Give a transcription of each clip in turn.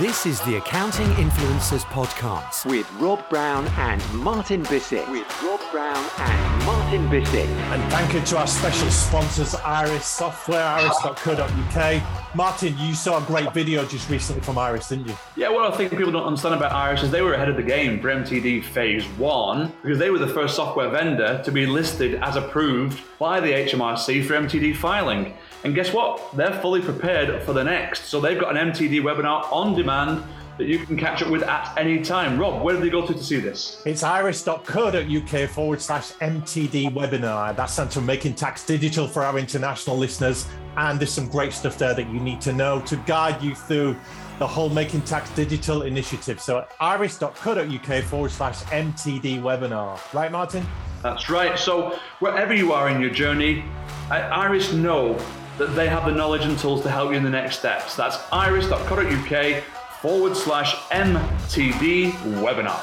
This is the Accounting Influencers Podcast with Rob Brown and Martin Bissett. With Rob Brown and Martin Bissett. And thank you to our special sponsors, Iris Software, iris.co.uk. Martin, you saw a great video just recently from Iris, didn't you? Yeah, what I think people don't understand about Iris is they were ahead of the game for MTD Phase 1 because they were the first software vendor to be listed as approved by the HMRC for MTD filing. And guess what? They're fully prepared for the next. So they've got an MTD webinar on demand that you can catch up with at any time. Rob, where do they go to to see this? It's iris.co.uk forward slash MTD webinar. That stands for Making Tax Digital for our international listeners. And there's some great stuff there that you need to know to guide you through the whole Making Tax Digital initiative. So iris.co.uk forward slash MTD webinar. Right, Martin? That's right. So wherever you are in your journey, Iris know that they have the knowledge and tools to help you in the next steps. That's iris.co.uk forward slash MTD webinar.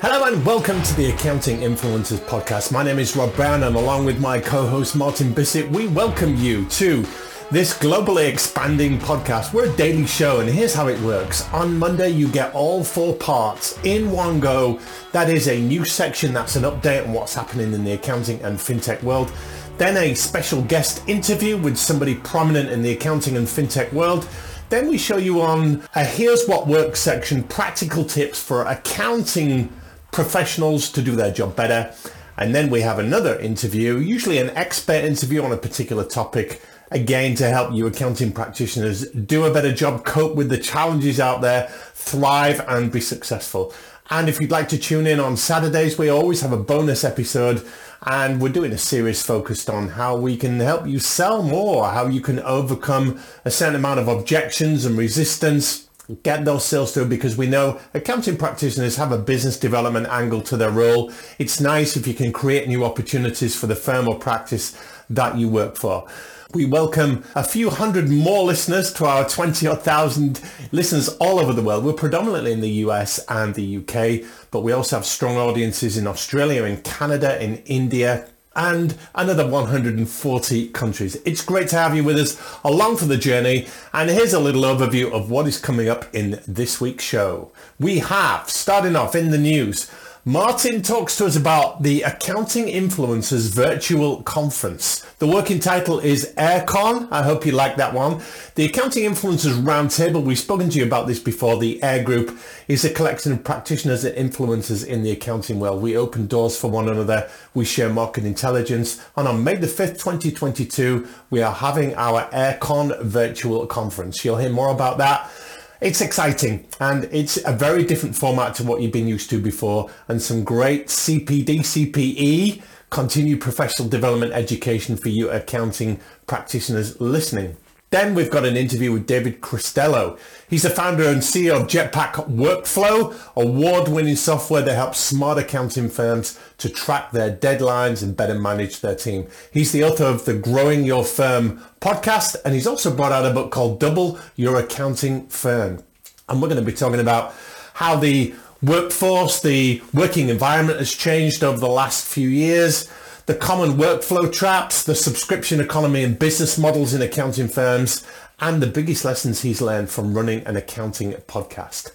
Hello and welcome to the Accounting Influencers Podcast. My name is Rob Brown and along with my co-host Martin Bissett, we welcome you to this globally expanding podcast. We're a daily show and here's how it works. On Monday, you get all four parts in one go. That is a new section that's an update on what's happening in the accounting and fintech world. Then a special guest interview with somebody prominent in the accounting and fintech world. Then we show you on a Here's What Works section, practical tips for accounting professionals to do their job better. And then we have another interview, usually an expert interview on a particular topic, again to help you accounting practitioners do a better job, cope with the challenges out there, thrive and be successful. And if you'd like to tune in on Saturdays, we always have a bonus episode and we're doing a series focused on how we can help you sell more, how you can overcome a certain amount of objections and resistance get those sales through because we know accounting practitioners have a business development angle to their role. It's nice if you can create new opportunities for the firm or practice that you work for. We welcome a few hundred more listeners to our 20 or thousand listeners all over the world. We're predominantly in the US and the UK, but we also have strong audiences in Australia, in Canada, in India, and another 140 countries. It's great to have you with us along for the journey. And here's a little overview of what is coming up in this week's show. We have, starting off in the news, Martin talks to us about the Accounting Influencers Virtual Conference. The working title is AirCon. I hope you like that one. The Accounting Influencers Roundtable, we've spoken to you about this before. The AIR Group is a collection of practitioners and influencers in the accounting world. We open doors for one another. We share market intelligence. And on May the 5th, 2022, we are having our AirCon Virtual Conference. You'll hear more about that it's exciting and it's a very different format to what you've been used to before and some great CPD, CPE, continued professional development education for you accounting practitioners listening. Then we've got an interview with David Cristello. He's the founder and CEO of Jetpack Workflow, award-winning software that helps smart accounting firms to track their deadlines and better manage their team. He's the author of the Growing Your Firm podcast, and he's also brought out a book called Double Your Accounting Firm. And we're going to be talking about how the workforce, the working environment has changed over the last few years, the common workflow traps, the subscription economy and business models in accounting firms, and the biggest lessons he's learned from running an accounting podcast.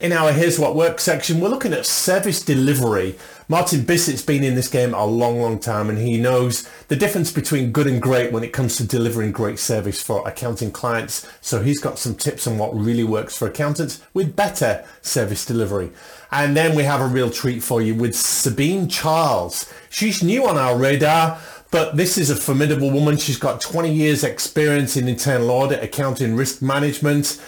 In our Here's What Works section, we're looking at service delivery. Martin Bissett's been in this game a long, long time and he knows the difference between good and great when it comes to delivering great service for accounting clients. So he's got some tips on what really works for accountants with better service delivery. And then we have a real treat for you with Sabine Charles. She's new on our radar, but this is a formidable woman. She's got 20 years experience in internal audit, accounting, risk management.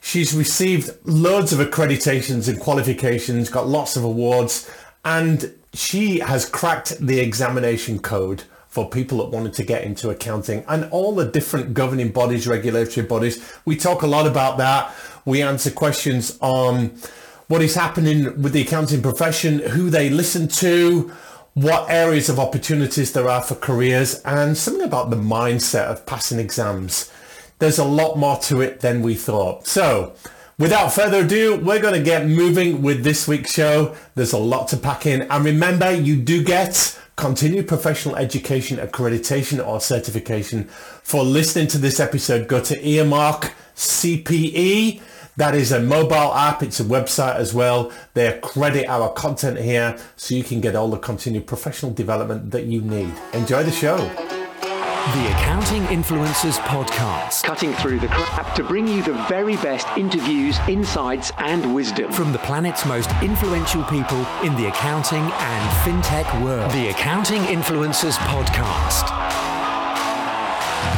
She's received loads of accreditations and qualifications, got lots of awards, and she has cracked the examination code for people that wanted to get into accounting and all the different governing bodies, regulatory bodies. We talk a lot about that. We answer questions on what is happening with the accounting profession, who they listen to, what areas of opportunities there are for careers, and something about the mindset of passing exams. There's a lot more to it than we thought. So, without further ado, we're going to get moving with this week's show. There's a lot to pack in. And remember, you do get continued professional education accreditation or certification. For listening to this episode, go to Earmark CPE. That is a mobile app. It's a website as well. They credit our content here so you can get all the continued professional development that you need. Enjoy the show. The Accounting Influencers Podcast. Cutting through the crap to bring you the very best interviews, insights, and wisdom from the planet's most influential people in the accounting and fintech world. The Accounting Influencers Podcast.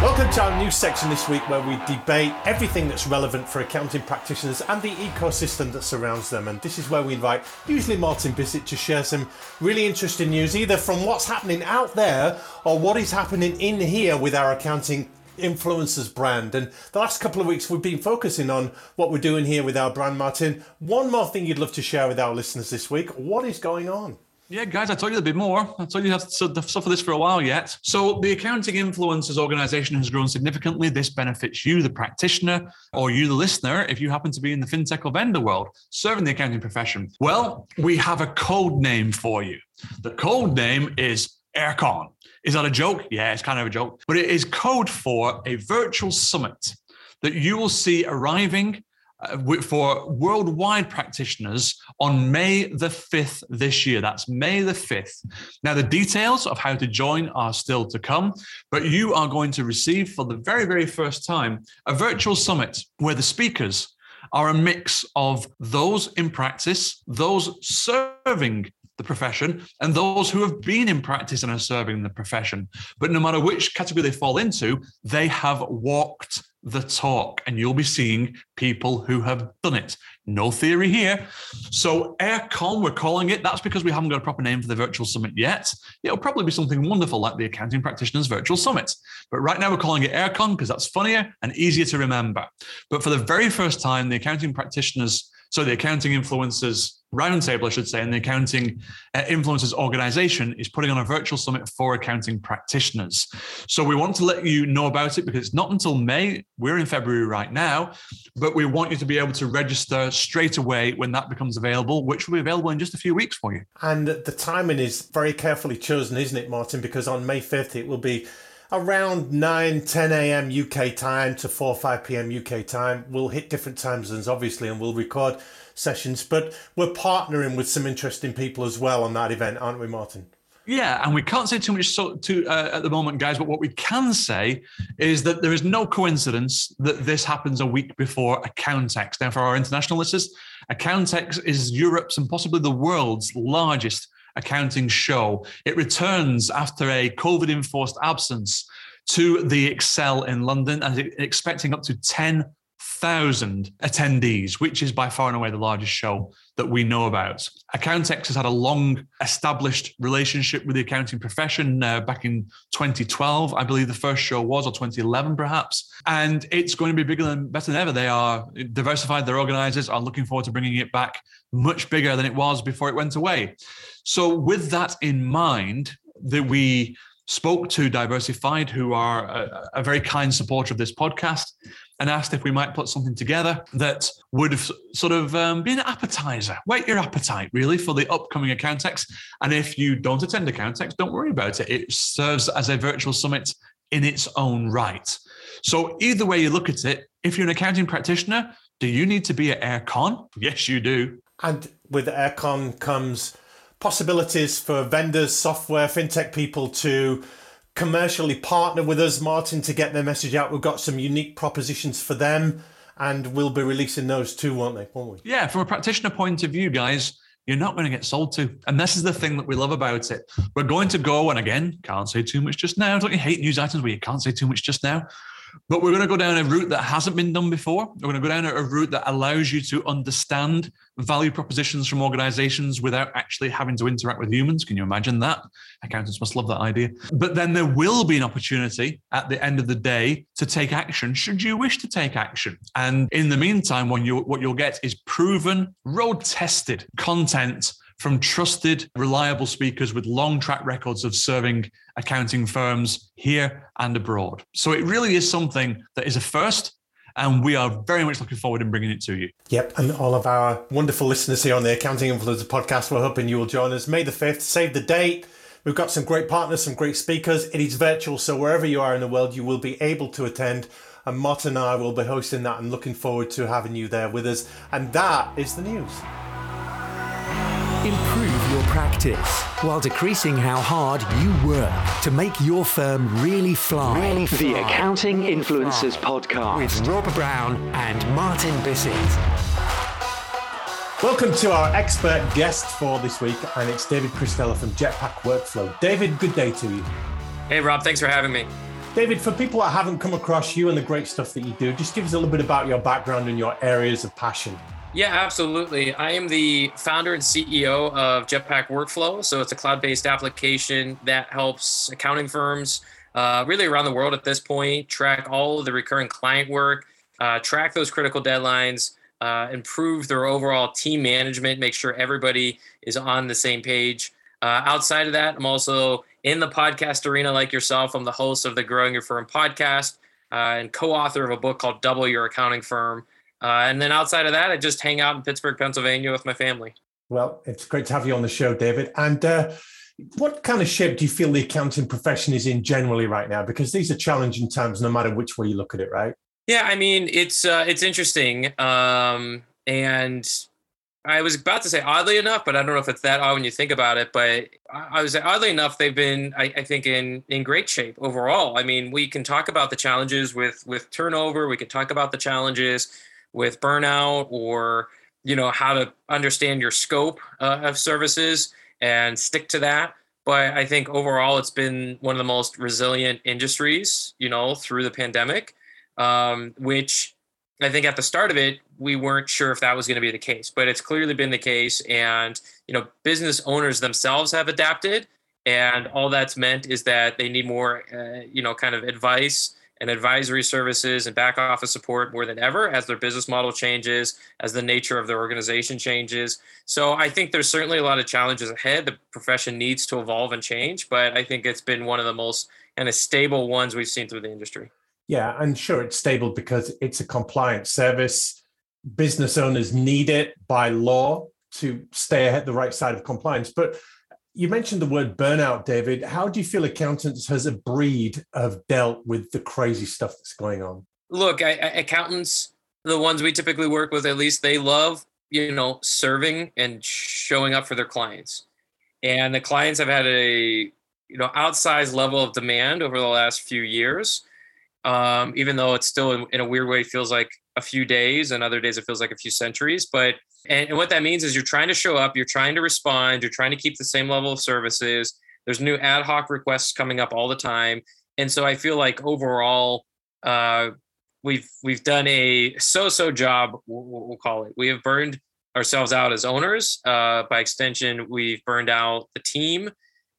Welcome to our new section this week where we debate everything that's relevant for accounting practitioners and the ecosystem that surrounds them. And this is where we invite usually Martin Bissett to share some really interesting news, either from what's happening out there or what is happening in here with our accounting influencers brand. And the last couple of weeks we've been focusing on what we're doing here with our brand, Martin. One more thing you'd love to share with our listeners this week. What is going on? Yeah, guys, I told you a bit more. I told you have to suffer this for a while yet. So, the Accounting Influencers organization has grown significantly. This benefits you, the practitioner, or you, the listener, if you happen to be in the fintech or vendor world serving the accounting profession. Well, we have a code name for you. The code name is AIRCON. Is that a joke? Yeah, it's kind of a joke, but it is code for a virtual summit that you will see arriving Uh, for worldwide practitioners on May the 5th this year. That's May the 5th. Now, the details of how to join are still to come, but you are going to receive for the very, very first time a virtual summit where the speakers are a mix of those in practice, those serving the profession, and those who have been in practice and are serving the profession. But no matter which category they fall into, they have walked the talk and you'll be seeing people who have done it. No theory here. So AIRCON, we're calling it. That's because we haven't got a proper name for the virtual summit yet. It'll probably be something wonderful like the Accounting Practitioners Virtual Summit. But right now we're calling it AIRCON because that's funnier and easier to remember. But for the very first time, the Accounting Practitioners so the accounting influencers roundtable, I should say, and the accounting uh, influencers organization is putting on a virtual summit for accounting practitioners. So we want to let you know about it because it's not until May. We're in February right now, but we want you to be able to register straight away when that becomes available, which will be available in just a few weeks for you. And the timing is very carefully chosen, isn't it, Martin? Because on May 5th, it will be around 9 10 a.m uk time to 4 5 p.m uk time we'll hit different time zones obviously and we'll record sessions but we're partnering with some interesting people as well on that event aren't we martin yeah, and we can't say too much so, to, uh, at the moment, guys. But what we can say is that there is no coincidence that this happens a week before Accountex. Now, for our international listeners, Accountex is Europe's and possibly the world's largest accounting show. It returns after a COVID enforced absence to the Excel in London and expecting up to 10,000 attendees, which is by far and away the largest show that we know about. Accountex has had a long established relationship with the accounting profession uh, back in 2012, I believe the first show was, or 2011 perhaps. And it's going to be bigger than better than ever. They are diversified, their organizers are looking forward to bringing it back much bigger than it was before it went away. So, with that in mind, that we spoke to Diversified, who are a, a, very kind supporter of this podcast, and asked if we might put something together that would have sort of um, be an appetizer. Whet your appetite, really, for the upcoming Accountex. And if you don't attend Accountex, don't worry about it. It serves as a virtual summit in its own right. So, either way you look at it, if you're an accounting practitioner, do you need to be at AIRCON? Yes, you do. And with AIRCON comes possibilities for vendors, software, fintech people to commercially partner with us, Martin, to get their message out. We've got some unique propositions for them, and we'll be releasing those too, won't they? Won't we? Yeah, from a practitioner point of view, guys, you're not going to get sold to. And this is the thing that we love about it. We're going to go, and again, can't say too much just now. Don't you hate news items where you can't say too much just now? But we're going to go down a route that hasn't been done before. We're going to go down a route that allows you to understand value propositions from organizations without actually having to interact with humans. Can you imagine that? Accountants must love that idea. But then there will be an opportunity at the end of the day to take action should you wish to take action. And in the meantime, when you, what you'll get is proven, road tested content from trusted, reliable speakers with long track records of serving accounting firms here and abroad. So it really is something that is a first. And we are very much looking forward in bringing it to you. Yep. And all of our wonderful listeners here on the Accounting Influencer podcast, we're hoping you will join us May the 5th. Save the date. We've got some great partners, some great speakers. It is virtual, so wherever you are in the world, you will be able to attend. And Martin and I will be hosting that and looking forward to having you there with us. And that is the news. Improve your practice while decreasing how hard you work to make your firm really fly. Really fly. The Accounting Influencers Podcast with Rob Brown and Martin Bissett. Welcome to our expert guest for this week, and it's David Cristello from Jetpack Workflow. David, good day to you. Hey, Rob, thanks for having me. David, for people that haven't come across you and the great stuff that you do, just give us a little bit about your background and your areas of passion. Yeah, absolutely. I am the founder and CEO of Jetpack Workflow. So it's a cloud based application that helps accounting firms uh, really around the world at this point track all of the recurring client work, uh, track those critical deadlines, uh, improve their overall team management, make sure everybody is on the same page. Uh, outside of that, I'm also in the podcast arena like yourself. I'm the host of the Growing Your Firm podcast uh, and co author of a book called Double Your Accounting Firm. Uh, and then outside of that, I just hang out in Pittsburgh, Pennsylvania with my family. Well, it's great to have you on the show, David. And uh, what kind of shape do you feel the accounting profession is in generally right now? Because these are challenging times, no matter which way you look at it, right? Yeah, I mean it's uh, it's interesting, um, and I was about to say oddly enough, but I don't know if it's that odd when you think about it. But I was oddly enough, they've been I, I, think in in great shape overall. I mean, we can talk about the challenges with with turnover. We can talk about the challenges with burnout, or you know how to understand your scope uh, of services and stick to that. But I think overall, it's been one of the most resilient industries, you know, through the pandemic um, which I think at the start of it, we weren't sure if that was going to be the case, but it's clearly been the case. And, you know, business owners themselves have adapted. And all that's meant is that they need more, uh, you know, kind of advice and advisory services and back office support more than ever as their business model changes, as the nature of their organization changes. So I think there's certainly a lot of challenges ahead. The profession needs to evolve and change, but I think it's been one of the most kind of stable ones we've seen through the industry. Yeah, and sure, it's stable because it's a compliance service. Business owners need it by law to stay ahead the right side of compliance. But you mentioned the word burnout, David. How do you feel accountants as a breed have dealt with the crazy stuff that's going on? Look, I, I, accountants, the ones we typically work with, at least they love, you know, serving and showing up for their clients. And the clients have had a, you know, outsized level of demand over the last few years um, even though it's still in, in, a weird way feels like a few days and other days it feels like a few centuries but and, and what that means is you're trying to show up you're trying to respond you're trying to keep the same level of services. There's new ad hoc requests coming up all the time. And so i feel like overall uh, we've we've done a so-so job we'll, we'll call it. We have burned ourselves out as owners. Uh, by extension we've burned out the team.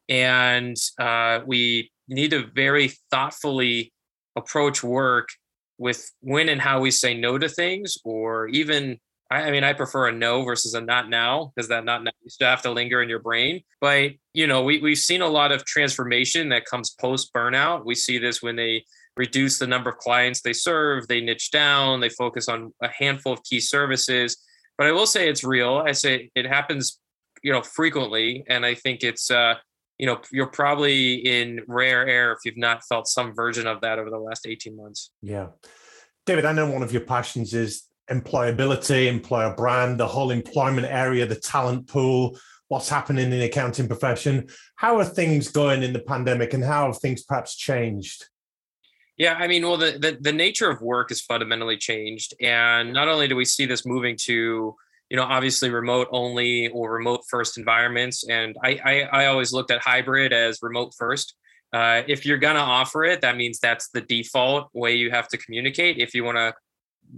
And uh, we need to very thoughtfully approach work with when and how we say no to things or even I, mean, I prefer a no versus a not now because that not now you still have to linger in your brain. But you know, we we've seen a lot of transformation that comes post burnout. We see this when they reduce the number of clients they serve, they niche down, they focus on a handful of key services. But I will say it's real. I say it happens, you know, frequently, and I think it's uh, you know you're probably in rare air if you've not felt some version of that over the last 18 months yeah david i know one of your passions is employability employer brand the whole employment area the talent pool what's happening in the accounting profession. How are things going in the pandemic and how have things perhaps changed? Yeah, I mean, well, the, the, the nature of work is fundamentally changed, and not only do we see this moving to you know obviously remote only or remote first environments and i i, I always looked at hybrid as remote first. Uh, if you're gonna offer it that means that's the default way you have to communicate. If you want to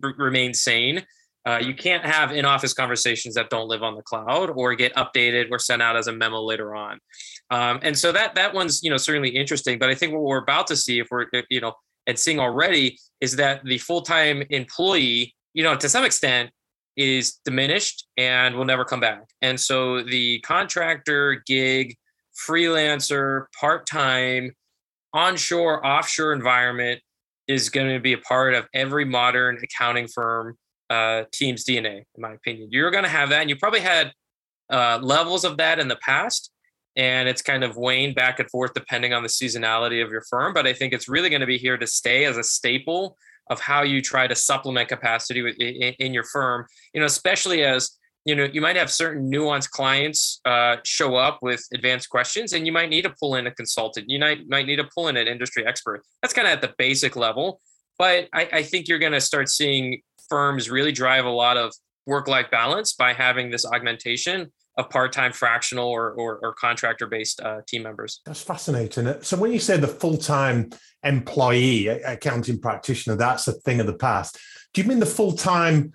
remain sane uh, you can't have in-office conversations that don't live on the cloud or get updated or sent out as a memo later on um, and so that that one's you know certainly interesting but i think what we're about to see if we're you know and seeing already is that the full-time employee you know to some extent is diminished and will never come back. And so the contractor, gig, freelancer, part time, onshore, offshore environment is going to be a part of every modern accounting firm uh, team's DNA, in my opinion. You're going to have that, and you probably had uh, levels of that in the past. and it's kind of waned back and forth depending on the seasonality of your firm. But I think it's really going to be here to stay as a staple of how you try to supplement capacity in, in your firm. You know, especially as you know, you might have certain nuanced clients uh, show up with advanced questions, and you might need to pull in a consultant. You might might need to pull in an industry expert. That's kind of at the basic level. But I, I think you're going to start seeing firms really drive a lot of work-life balance by having this augmentation of part-time fractional or, or, or contractor-based uh, team members. That's fascinating. So when you say the full-time employee accounting practitioner, that's a thing of the past. Do you mean the full-time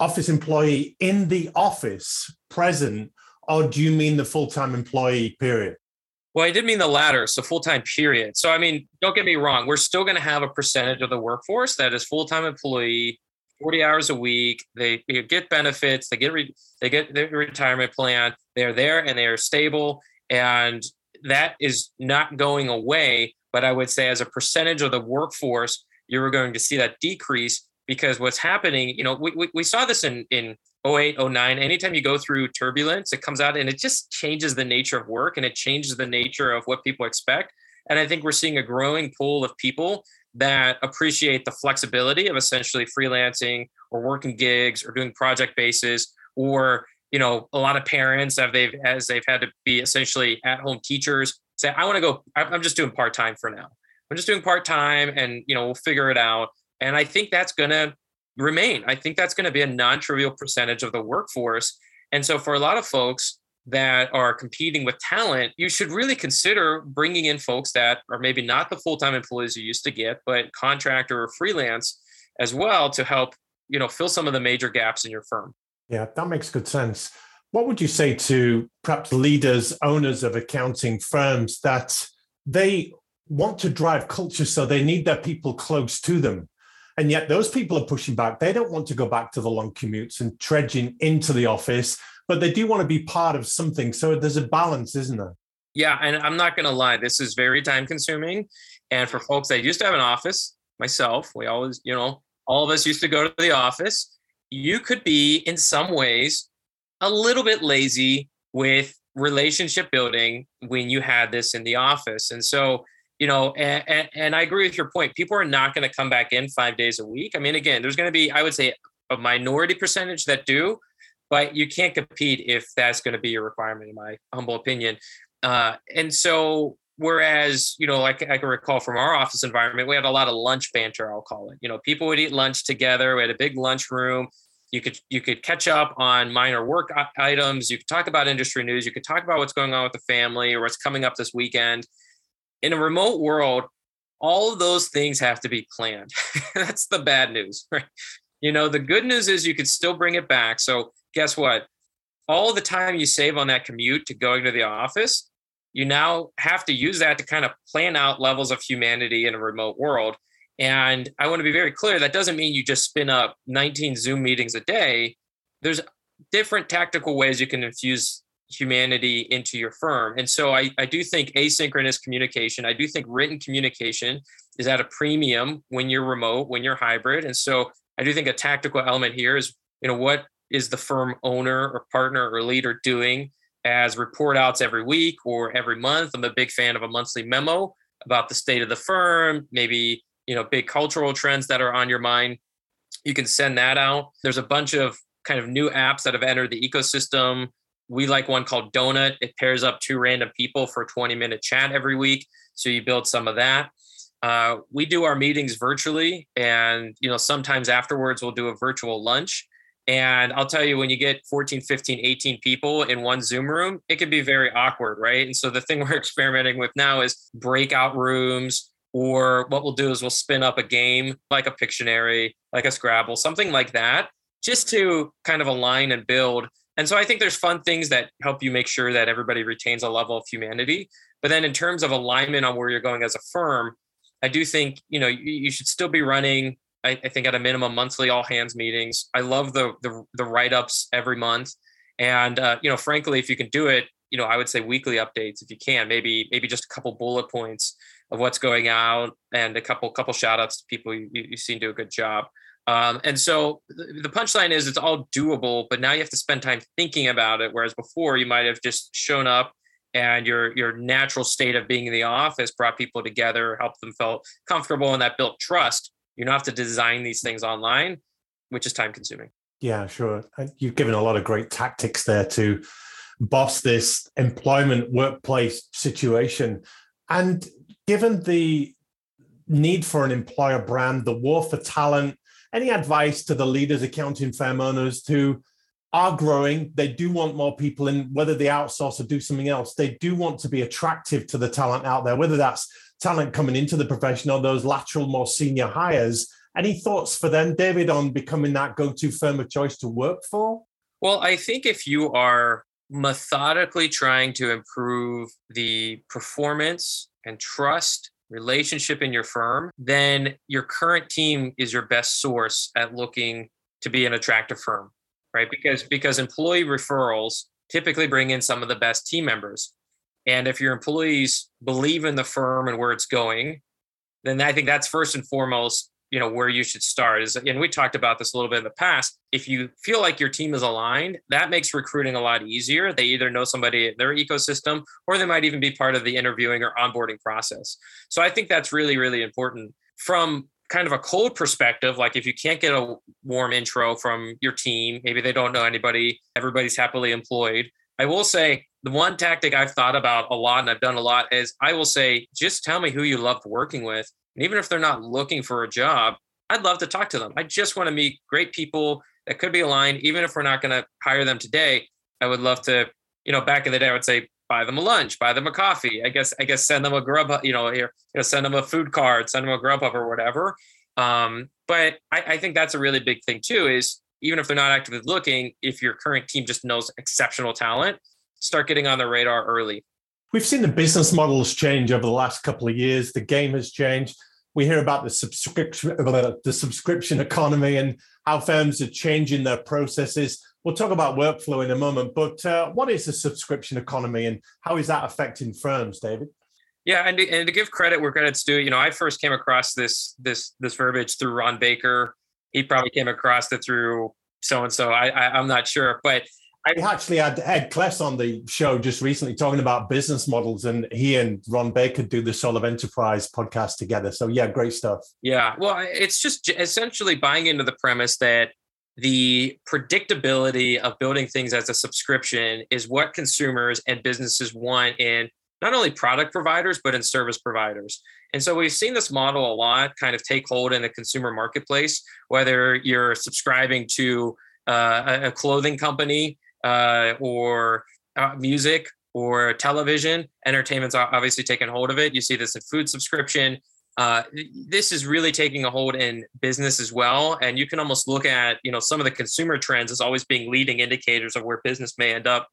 office employee in the office present, or do you mean the full-time employee period? Well, I did mean the latter, so full-time period. So I mean, don't get me wrong, we're still going to have a percentage of the workforce that is full-time employee 40 hours a week. They, they get benefits. They get re, they get their retirement plan. They're there and they are stable, and that is not going away. But I would say, as a percentage of the workforce, you're going to see that decrease because what's happening. You know, we we, we saw this in in 08, 09. Anytime you go through turbulence, it comes out and it just changes the nature of work and it changes the nature of what people expect. And I think we're seeing a growing pool of people that appreciate the flexibility of essentially freelancing or working gigs or doing project bases or you know a lot of parents have they've as they've had to be essentially at home teachers say i want to go i'm just doing part-time for now i'm just doing part-time and you know we'll figure it out and i think that's going to remain i think that's going to be a non-trivial percentage of the workforce and so for a lot of folks that are competing with talent, you should really consider bringing in folks that are maybe not the full time employees you used to get, but contractor or freelance as well to help you know fill some of the major gaps in your firm. Yeah, that makes good sense. What would you say to perhaps leaders, owners of accounting firms that they want to drive culture so they need their people close to them? And yet those people are pushing back. They don't want to go back to the long commutes and trudging into the office but they do want to be part of something. So there's a balance, isn't there? Yeah, and I'm not going to lie, this is very time consuming. And for folks that used to have an office, myself, we always, you know, all of us used to go to the office. You could be, in some ways, a little bit lazy with relationship building when you had this in the office. And so, you know, and, and, and I agree with your point. People are not going to come back in five days a week. I mean, again, there's going to be, I would say, a minority percentage that do, but you can't compete if that's going to be your requirement, in my humble opinion. Uh, and so, whereas you know, like I can recall from our office environment, we had a lot of lunch banter. I'll call it. You know, people would eat lunch together. We had a big lunch room. You could you could catch up on minor work items. You could talk about industry news. You could talk about what's going on with the family or what's coming up this weekend. In a remote world, all of those things have to be planned. That's the bad news, right? You know, the good news is you could still bring it back. So guess what? All the time you save on that commute to going to the office, you now have to use that to kind of plan out levels of humanity in a remote world. And I want to be very clear that doesn't mean you just spin up 19 Zoom meetings a day. There's different tactical ways you can infuse humanity into your firm. And so I, I do think asynchronous communication, I do think written communication is at a premium when you're remote, when you're hybrid. And so I do think a tactical element here is, you know, what is the firm owner or partner or leader doing as report outs every week or every month. I'm a big fan of a monthly memo about the state of the firm, maybe, you know, big cultural trends that are on your mind. You can send that out. There's a bunch of kind of new apps that have entered the ecosystem. We like one called Donut. It pairs up two random people for a 20 minute chat every week. So you build some of that. Uh, we do our meetings virtually, and you know sometimes afterwards we'll do a virtual lunch and I'll tell you, when you get 14, 15, 18 people in one Zoom room, it can be very awkward, right? And so the thing we're experimenting with now is breakout rooms, or what we'll do is we'll spin up a game like a Pictionary, like a Scrabble, something like that, just to kind of align and build. And so I think there's fun things that help you make sure that everybody retains a level of humanity. But then in terms of alignment on where you're going as a firm, I do think, you know, you, you should still be running I, I think at a minimum monthly all hands meetings. I love the the, the write ups every month, and uh, you know, frankly, if you can do it, you know, I would say weekly updates if you can. Maybe maybe just a couple bullet points of what's going out and a couple couple shout outs to people you, you seem to do a good job. Um, and so the punchline is it's all doable, but now you have to spend time thinking about it. Whereas before you might have just shown up and your your natural state of being in the office brought people together, helped them feel comfortable, and that built trust. You don't have to design these things online, which is time consuming. Yeah, sure. You've given a lot of great tactics there to boss this employment workplace situation. And given the need for an employer brand, the war for talent, any advice to the leaders, accounting firm owners who are growing? They do want more people in, whether they outsource or do something else. They do want to be attractive to the talent out there, whether that's talent coming into the profession or those lateral, more senior hires. Any thoughts for them, David, on becoming that go to firm of choice to work for? Well, I think if you are methodically trying to improve the performance and trust relationship in your firm, then your current team is your best source at looking to be an attractive firm, right? Because because employee referrals typically bring in some of the best team members. And if your employees believe in the firm and where it's going, then I think that's first and foremost you know where you should start is and we talked about this a little bit in the past if you feel like your team is aligned that makes recruiting a lot easier. They either know somebody in their ecosystem or they might even be part of the interviewing or onboarding process. So i think that's really really important. From kind of a cold perspective like if you can't get a warm intro from your team maybe they don't know anybody everybody's happily employed. I will say the one tactic i've thought about a lot and i've done a lot is i will say just tell me who you loved working with and even if they're not looking for a job, I'd love to talk to them. I just want to meet great people that could be aligned. Even if we're not going to hire them today, I would love to, you know, back in the day, I would say buy them a lunch, buy them a coffee. I guess, I guess send them a grub, you know, here, you know, send them a food card, send them a Grubhub or whatever. Um, but I, I think that's a really big thing too, is even if they're not actively looking, if your current team just knows exceptional talent, start getting on the radar early. We've seen the business models change over the last couple of years. The game has changed we hear about the subscription the subscription economy and how firms are changing their processes. We'll talk about workflow in a moment, but uh, what is the subscription economy and how is that affecting firms, David? Yeah, and to, and to give credit where credit's due, you know, I first came across this this this verbiage through Ron Baker. He probably came across it through so and so. I, I I'm not sure, but I actually had Ed Kless on the show just recently talking about business models, and he and Ron Baker do the Soul of Enterprise podcast together. So, yeah, great stuff. Yeah. Well, it's just essentially buying into the premise that the predictability of building things as a subscription is what consumers and businesses want in not only product providers, but in service providers. And so we've seen this model a lot kind of take hold in the consumer marketplace, whether you're subscribing to uh, a clothing company uh, or uh, music or television. Entertainment's obviously taken hold of it. You see this in food subscription. Uh, this is really taking a hold in business as well. And you can almost look at, you know, some of the consumer trends as always being leading indicators of where business may end up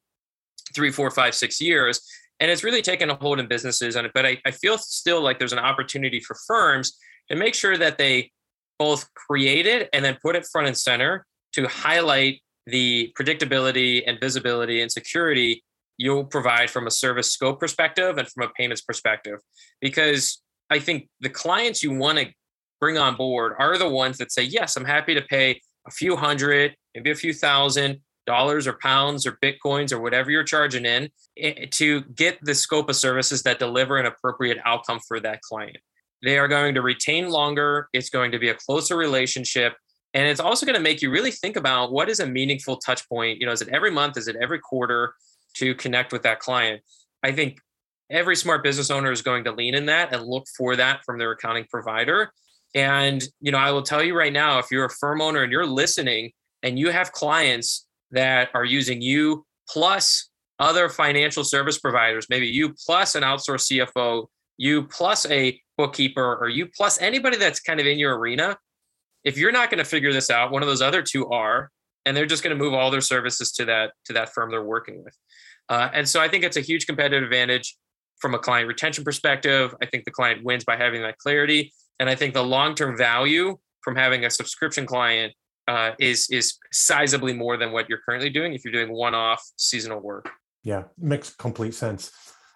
three, four, five, six years. And it's really taken a hold in businesses. And but I, I feel still like there's an opportunity for firms to make sure that they both create it and then put it front and center to highlight the predictability and visibility and security you'll provide from a service scope perspective and from a payments perspective. Because I think the clients you want to bring on board are the ones that say, yes, I'm happy to pay a few hundred, maybe a few thousand dollars or pounds or bitcoins or whatever you're charging in eh, to get the scope of services that deliver an appropriate outcome for that client. They are going to retain longer. It's going to be a closer relationship and it's also going to make you really think about what is a meaningful touch point. You know is it every month? Is it every quarter to connect with that client? I think every smart business owner is going to lean in that and look for that from their accounting provider. And you know i will tell you right now if you're a firm owner and you're listening and you have clients that are using you plus other financial service providers maybe you plus an outsourced cfo you plus a bookkeeper or you plus anybody that's kind of in your arena if you're not going to figure this out, one of those other two are, and they're just going to move all their services to that to that firm they're working with. Uh, and so I think it's a huge competitive advantage from a client retention perspective. I think the client wins by having that clarity, and I think the long term value from having a subscription client uh, is is sizably more than what you're currently doing if you're doing one off seasonal work. Yeah, makes complete sense.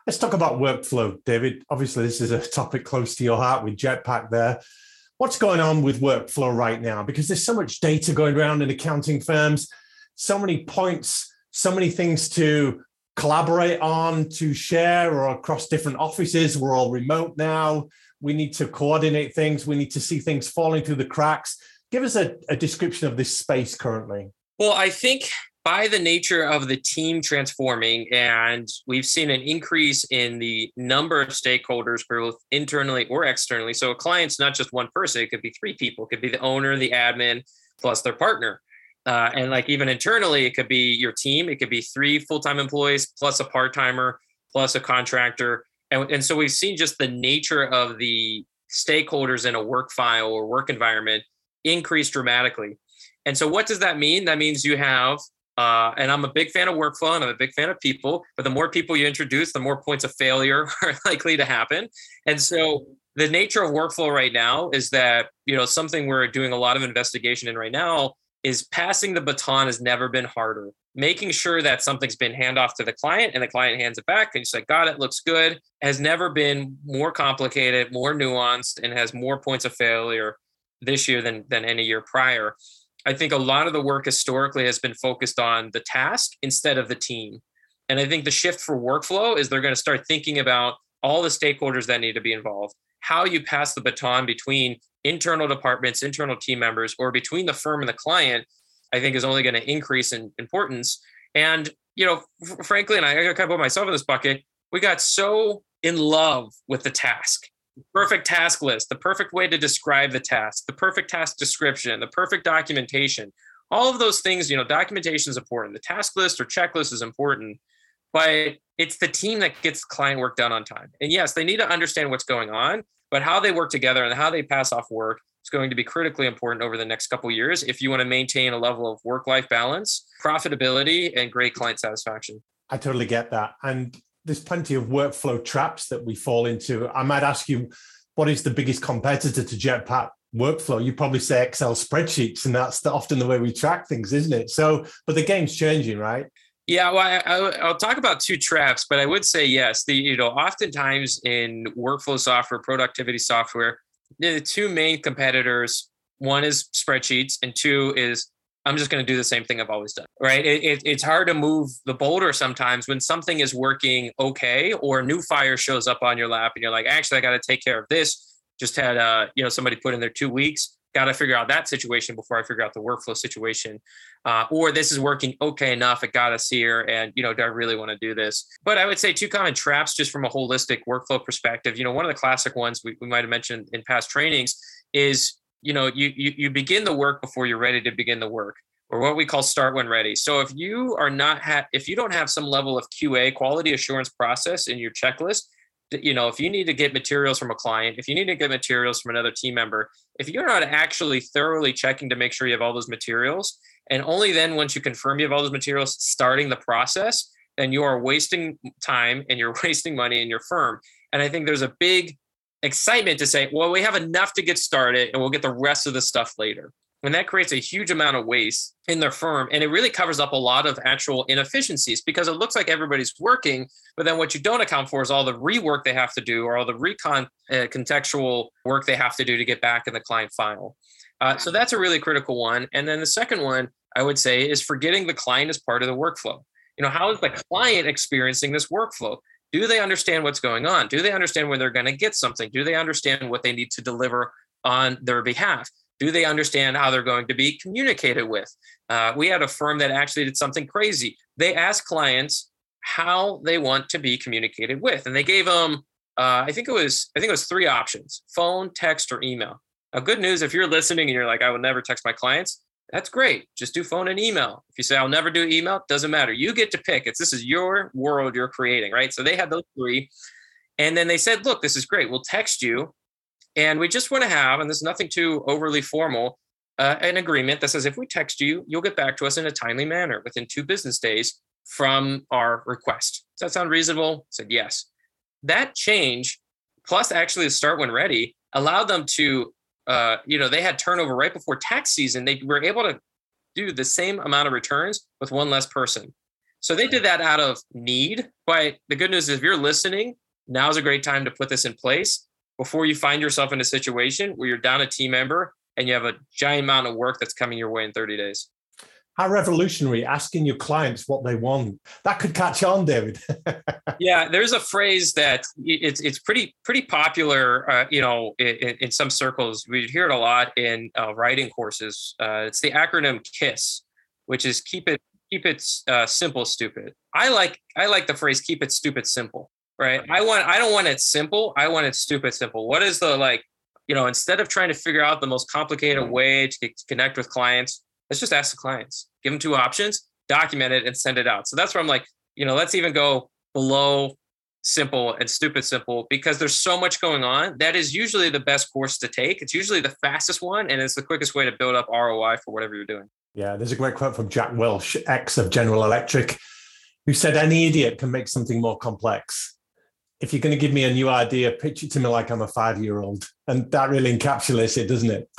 Let's talk about workflow, David. Obviously, this is a topic close to your heart with Jetpack there what's going on with workflow right now? Because there's so much data going around in accounting firms, so many points, so many things to collaborate on to share or across different offices? We're all remote now. We need to coordinate things. We need to see things falling through the cracks. Give us a, a description of this space currently. Well, I think by the nature of the team transforming, and we've seen an increase in the number of stakeholders, both internally or externally. So a client's not just one person; it could be three people. It could be the owner, the admin, plus their partner. Uh, and like even internally, it could be your team. It could be three full-time employees plus a part-timer plus a contractor. And, and so we've seen just the nature of the stakeholders in a work file or work environment increase dramatically. And so what does that mean? That means you have uh, and I'm a big fan of workflow and I'm a big fan of people, but the more people you introduce, the more points of failure are likely to happen. And so the nature of workflow right now is that, you know, something we're doing a lot of investigation in right now is passing the baton has never been harder. Making sure that something's been hand off to the client and the client hands it back and you say, God, it, looks good, has never been more complicated, more nuanced, and has more points of failure this year than, than any year prior. I think a lot of the work historically has been focused on the task instead of the team. And I think the shift for workflow is they're going to start thinking about all the stakeholders that need to be involved, how you pass the baton between internal departments, internal team members, or between the firm and the client, I think is only going to increase in importance. And, you know, frankly, and I kind of put myself in this bucket, we got so in love with the task perfect task list, the perfect way to describe the task, the perfect task description, the perfect documentation. All of those things, you know, documentation is important. The task list or checklist is important, but it's the team that gets client work done on time. And yes, they need to understand what's going on, but how they work together and how they pass off work is going to be critically important over the next couple years if you want to maintain a level of work-life balance, profitability, and great client satisfaction. I totally get that. And there's plenty of workflow traps that we fall into. I might ask you, what is the biggest competitor to Jetpack workflow? You probably say Excel spreadsheets, and that's often the way we track things, isn't it? So, but the game's changing, right? Yeah, well, I, will talk about two traps, but I would say yes. The you know, oftentimes in workflow software, productivity software, the two main competitors. One is spreadsheets, and two is I'm just going to do the same thing I've always done, right? It, it, it's hard to move the boulder sometimes when something is working okay or a new fire shows up on your lap and you're like, actually, I got to take care of this. Just had, uh, you know, somebody put in there two weeks. Got to figure out that situation before I figure out the workflow situation. Uh, or this is working okay enough. It got us here. And, you know, do I really want to do this? But I would say two common traps just from a holistic workflow perspective. You know, one of the classic ones we, we might have mentioned in past trainings is you know you, you you begin the work before you're ready to begin the work or what we call start when ready. So if you are not ha- if you don't have some level of qa quality assurance process in your checklist you know if you need to get materials from a client if you need to get materials from another team member if you're not actually thoroughly checking to make sure you have all those materials and only then once you confirm you have all those materials starting the process then you are wasting time and you're wasting money in your firm. And i think there's a big excitement to say, well, we have enough to get started and we'll get the rest of the stuff later. And that creates a huge amount of waste in their firm. And it really covers up a lot of actual inefficiencies because it looks like everybody's working. But then what you don't account for is all the rework they have to do or all the recon uh, contextual work they have to do to get back in the client file. Uh, so that's a really critical one. And then the second one I would say is forgetting the client as part of the workflow. You know, how is the client experiencing this workflow? Do they understand what's going on? Do they understand when they're going to get something? Do they understand what they need to deliver on their behalf? Do they understand how they're going to be communicated with? Uh, we had a firm that actually did something crazy. They asked clients how they want to be communicated with, and they gave them, uh, I think it was, I think it was three options: phone, text, or email. Now, good news if you're listening and you're like, I would never text my clients that's great. Just do phone and email. If you say I'll never do email, doesn't matter. You get to pick. It's this is your world you're creating, right? So they had those three. And then they said, look, this is great. We'll text you. And we just want to have, and there's nothing too overly formal, uh, an agreement that says if we text you, you'll get back to us in a timely manner within two business days from our request. Does that sound reasonable? I said yes. That change, plus actually the start when ready, allowed them to uh, you know, they had turnover right before tax season. They were able to do the same amount of returns with one less person. So they did that out of need. But the good news is, if you're listening, now's a great time to put this in place before you find yourself in a situation where you're down a team member and you have a giant amount of work that's coming your way in 30 days. How revolutionary asking your clients what they want. That could catch on, David. yeah, there's a phrase that it's it's pretty pretty popular. Uh, you know, in, in, some circles, we hear it a lot in uh, writing courses. Uh, it's the acronym KISS, which is keep it keep it uh, simple, stupid. I like I like the phrase keep it stupid simple. Right. I want I don't want it simple. I want it stupid simple. What is the like? You know, instead of trying to figure out the most complicated way to, to connect with clients, let's just ask the clients, give them two options, document it, and send it out. So that's where I'm like, you know, let's even go below simple and stupid simple because there's so much going on. That is usually the best course to take. It's usually the fastest one, and it's the quickest way to build up ROI for whatever you're doing. Yeah, there's a great quote from Jack Welch, ex of General Electric, who said, Any idiot can make something more complex. If you're going to give me a new idea, pitch it to me like I'm a five year old. And that really encapsulates it, doesn't it?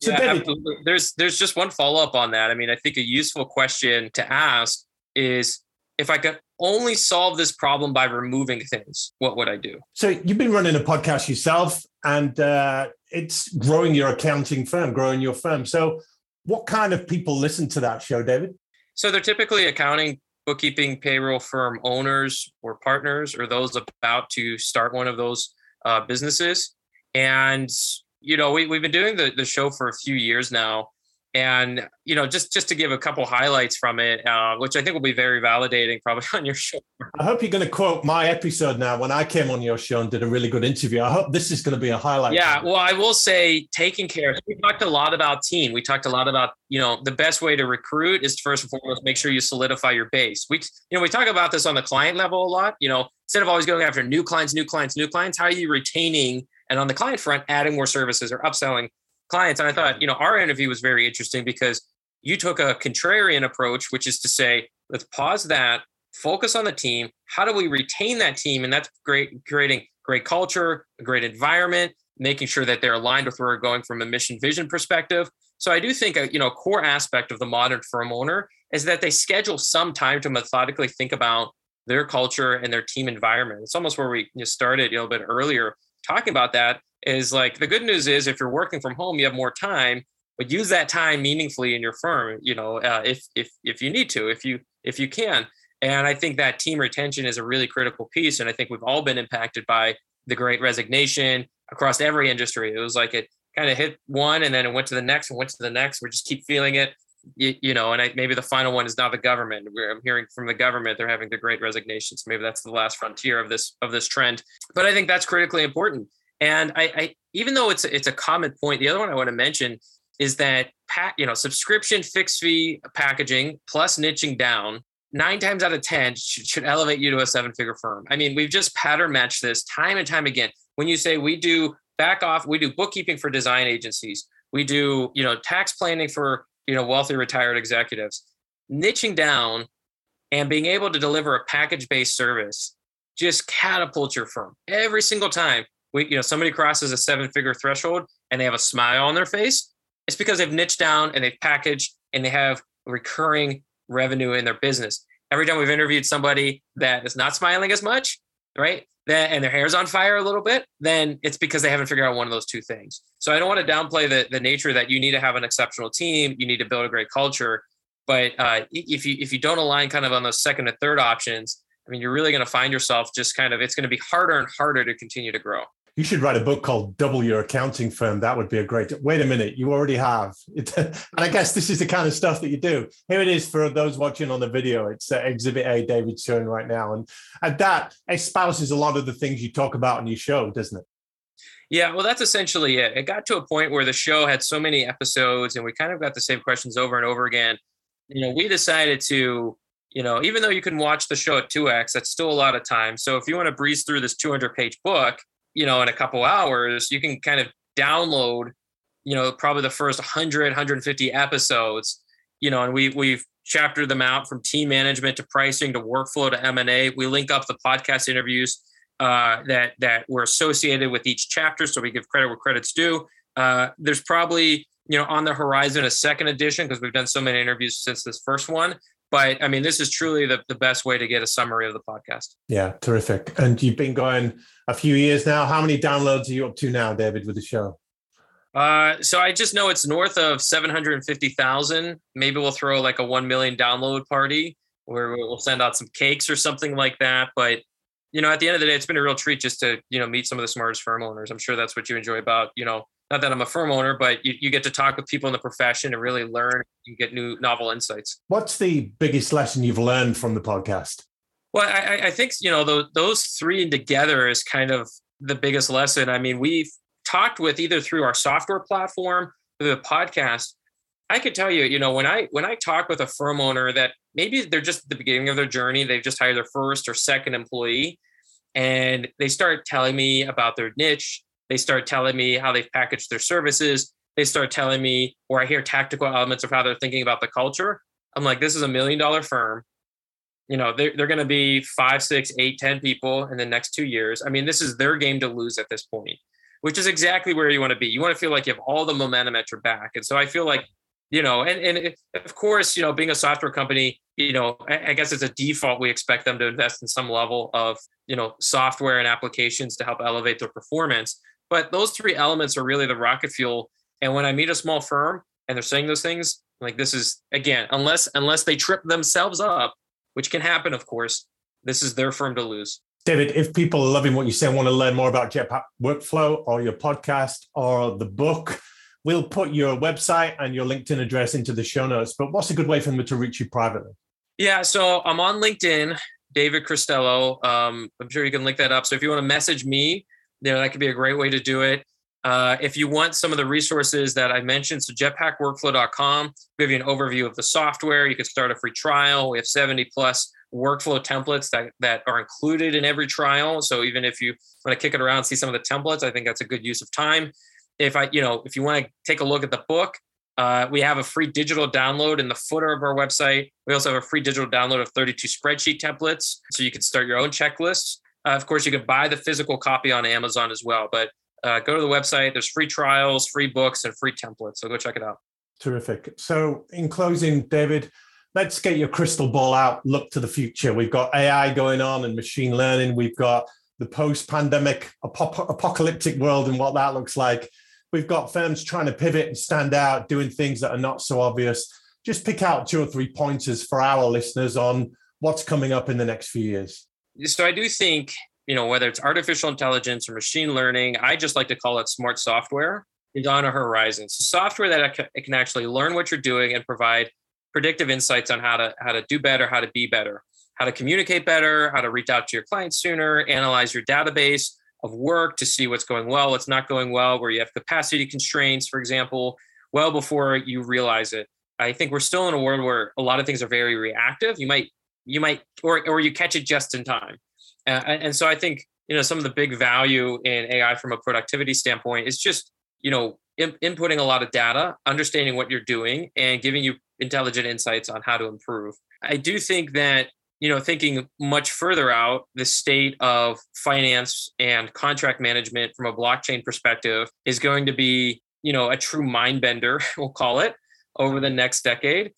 So yeah, David, absolutely. there's there's just one follow up on that. I mean, I think a useful question to ask is if I could only solve this problem by removing things, what would I do? So you've been running a podcast yourself, and uh, it's growing your accounting firm, growing your firm. So what kind of people listen to that show, David? So they're typically accounting, bookkeeping, payroll firm owners or partners, or those about to start one of those uh, businesses. And you know, we, we've been doing the, the show for a few years now. And, you know, just, just to give a couple highlights from it, uh, which I think will be very validating probably on your show. I hope you're going to quote my episode now when I came on your show and did a really good interview. I hope this is going to be a highlight. Yeah. Well, I will say taking care. We talked a lot about team. We talked a lot about, you know, the best way to recruit is to first and foremost, make sure you solidify your base. We, you know, we talk about this on the client level a lot, you know, instead of always going after new clients, new clients, new clients, how are you retaining and on the client front, adding more services or upselling clients. And I thought, you know, our interview was very interesting because you took a contrarian approach, which is to say, let's pause that, focus on the team. How do we retain that team? And that's great, creating great culture, a great environment, making sure that they're aligned with where we're going from a mission vision perspective. So I do think a you know core aspect of the modern firm owner is that they schedule some time to methodically think about their culture and their team environment. It's almost where we started a little bit earlier talking about that is like the good news is if you're working from home, you have more time, but use that time meaningfully in your firm. You know, uh, if if if you need to, if you if you can. And I think that team retention is a really critical piece. And I think we've all been impacted by the great resignation across every industry. It was like it kind of hit one and then it went to the next and went to the next. We just keep feeling it, you, you know, and I, maybe the final one is now the government. We're, I'm hearing from the government, they're having the great resignation. So maybe that's the last frontier of this, of this trend. But I think that's critically important. And I, I even though it's it's a common point, the other one I want to mention is that pack, you know, subscription fixed fee packaging plus niching down nine times out of 10 should, should elevate you to a seven figure firm. I mean, we've just pattern matched this time and time again. When you say we do back off, we do bookkeeping for design agencies, we do, you know, tax planning for, you know, wealthy retired executives, niching down and being able to deliver a package based service just catapult your firm every single time we, you know, somebody crosses a seven figure threshold and they have a smile on their face, it's because they've niched down and they've packaged and they have recurring revenue in their business. Every time we've interviewed somebody that is not smiling as much, right? That, and their hair's on fire a little bit, then it's because they haven't figured out one of those two things. So I don't want to downplay the, the nature that you need to have an exceptional team, you need to build a great culture. But uh, if you if you don't align kind of on those second and third options, I mean, you're really going to find yourself just kind of it's going to be harder and harder to continue to grow you should write a book called Double Your Accounting Firm. That would be a great. Wait a minute, you already have. It, and I guess this is the kind of stuff that you do. Here it is for those watching on the video. It's uh, Exhibit A, David's showing right now, and and that espouses a lot of the things you talk about on your show, doesn't it? Yeah, well, that's essentially it. It got to a point where the show had so many episodes, and we kind of got the same questions over and over again. You know, we decided to you know, even though you can watch the show at 2x, that's still a lot of time. So if you want to breeze through this 200 page book, you know, in a couple hours, you can kind of download, you know, probably the first 100, 150 episodes, you know, and we we've chaptered them out from team management to pricing to workflow to M&A. We link up the podcast interviews uh, that that were associated with each chapter, so we give credit where credit's due. Uh, there's probably you know on the horizon a second edition because we've done so many interviews since this first one but I mean, this is truly the, the best way to get a summary of the podcast. Yeah, terrific. And you've been going a few years now. How many downloads are you up to now, David, with the show? Uh, so I just know it's north of 750,000. Maybe we'll throw like a 1 million download party where we'll send out some cakes or something like that. But, you know, at the end of the day, it's been a real treat just to, you know, meet some of the smartest firm owners. I'm sure that's what you enjoy about, you know, not that I'm a firm owner, but you, you get to talk with people in the profession and really learn and get new novel insights. What's the biggest lesson you've learned from the podcast? Well, I, I think, you know, those, those three together is kind of the biggest lesson. I mean, we've talked with either through our software platform, through the podcast. I could tell you, you know, when I when I talk with a firm owner that maybe they're just at the beginning of their journey, they've just hired their first or second employee, and they start telling me about their niche, they start telling me how they've packaged their services. They start telling me, or I hear tactical elements of how they're thinking about the culture. I'm like, this is a million dollar firm. You know, they're, they're going to be five, six, eight, ten people in the next two years. I mean, this is their game to lose at this point, which is exactly where you want to be. You want to feel like you have all the momentum at your back. And so I feel like, you know, and, and of course, you know, being a software company, you know, I, I guess it's a default. We expect them to invest in some level of, you know, software and applications to help elevate their performance. But those three elements are really the rocket fuel. And when I meet a small firm and they're saying those things, like this is again, unless unless they trip themselves up, which can happen, of course, this is their firm to lose. David, if people are loving what you say and want to learn more about Jetpack Workflow or your podcast or the book, we'll put your website and your LinkedIn address into the show notes. But what's a good way for them to reach you privately? Yeah, so I'm on LinkedIn, David Cristello. Um, I'm sure you can link that up. So if you want to message me, you know, that could be a great way to do it. Uh, if you want some of the resources that I mentioned, so jetpackworkflow.com, give you an overview of the software. You can start a free trial. We have 70 plus workflow templates that, that are included in every trial. So even if you want to kick it around, see some of the templates, I think that's a good use of time. If I, you know, if you want to take a look at the book, uh, we have a free digital download in the footer of our website. We also have a free digital download of 32 spreadsheet templates. So you can start your own checklists. Uh, of course, you can buy the physical copy on Amazon as well. But uh, go to the website. There's free trials, free books, and free templates. So go check it out. Terrific. So, in closing, David, let's get your crystal ball out. Look to the future. We've got AI going on and machine learning. We've got the post-pandemic apocalyptic world and what that looks like. We've got firms trying to pivot and stand out, doing things that are not so obvious. Just pick out two or three pointers for our listeners on what's coming up in the next few years so I do think, you know, whether it's artificial intelligence or machine learning, I just like to call it smart software is on a horizon. So software that it can actually learn what you're doing and provide predictive insights on how to how to do better, how to be better, how to communicate better, how to reach out to your clients sooner, analyze your database of work to see what's going well, what's not going well, where you have capacity constraints, for example, well before you realize it. I think we're still in a world where a lot of things are very reactive. You might you might or or you catch it just in time. Uh, and so I think you know some of the big value in AI from a productivity standpoint is just you know in, inputting a lot of data, understanding what you're doing, and giving you intelligent insights on how to improve. I do think that you know thinking much further out, the state of finance and contract management from a blockchain perspective is going to be you know a true mind bender, we'll call it, over the next decade.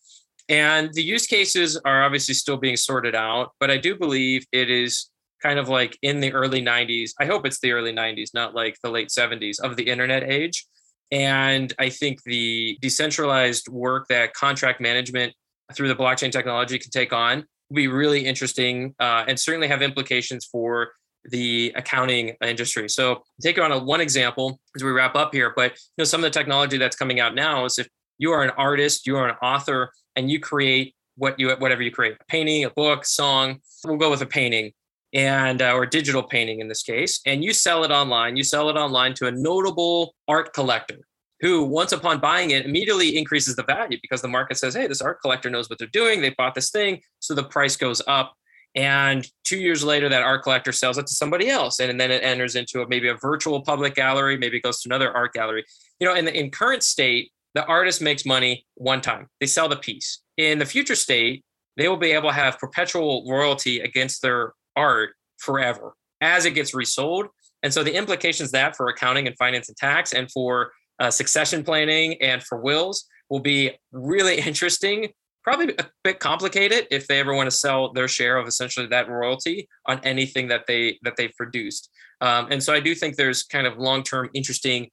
And the use cases are obviously still being sorted out, but I do believe it is kind of like in the early 90s. I hope it's the early 90s, not like the late 70s of the internet age. And I think the decentralized work that contract management through the blockchain technology can take on will be really interesting uh, and certainly have implications for the accounting industry. So take on a, one example as we wrap up here, but you know some of the technology that's coming out now is if you are an artist, you are an author, and you create what you whatever you create a painting a book song we'll go with a painting and uh, or digital painting in this case and you sell it online. You sell it online to a notable art collector who once upon buying it immediately increases the value because the market says hey this art collector knows what they're doing. They bought this thing. So the price goes up and two years later that art collector sells it to somebody else and, and then it enters into a, maybe a virtual public gallery maybe it goes to another art gallery. You know in the in current state the artist makes money one time. They sell the piece. In the future state, they will be able to have perpetual royalty against their art forever as it gets resold. And so the implications that for accounting and finance and tax and for uh, succession planning and for wills will be really interesting. Probably a bit complicated if they ever want to sell their share of essentially that royalty on anything that they that they've produced. Um, and so I do think there's kind of long term interesting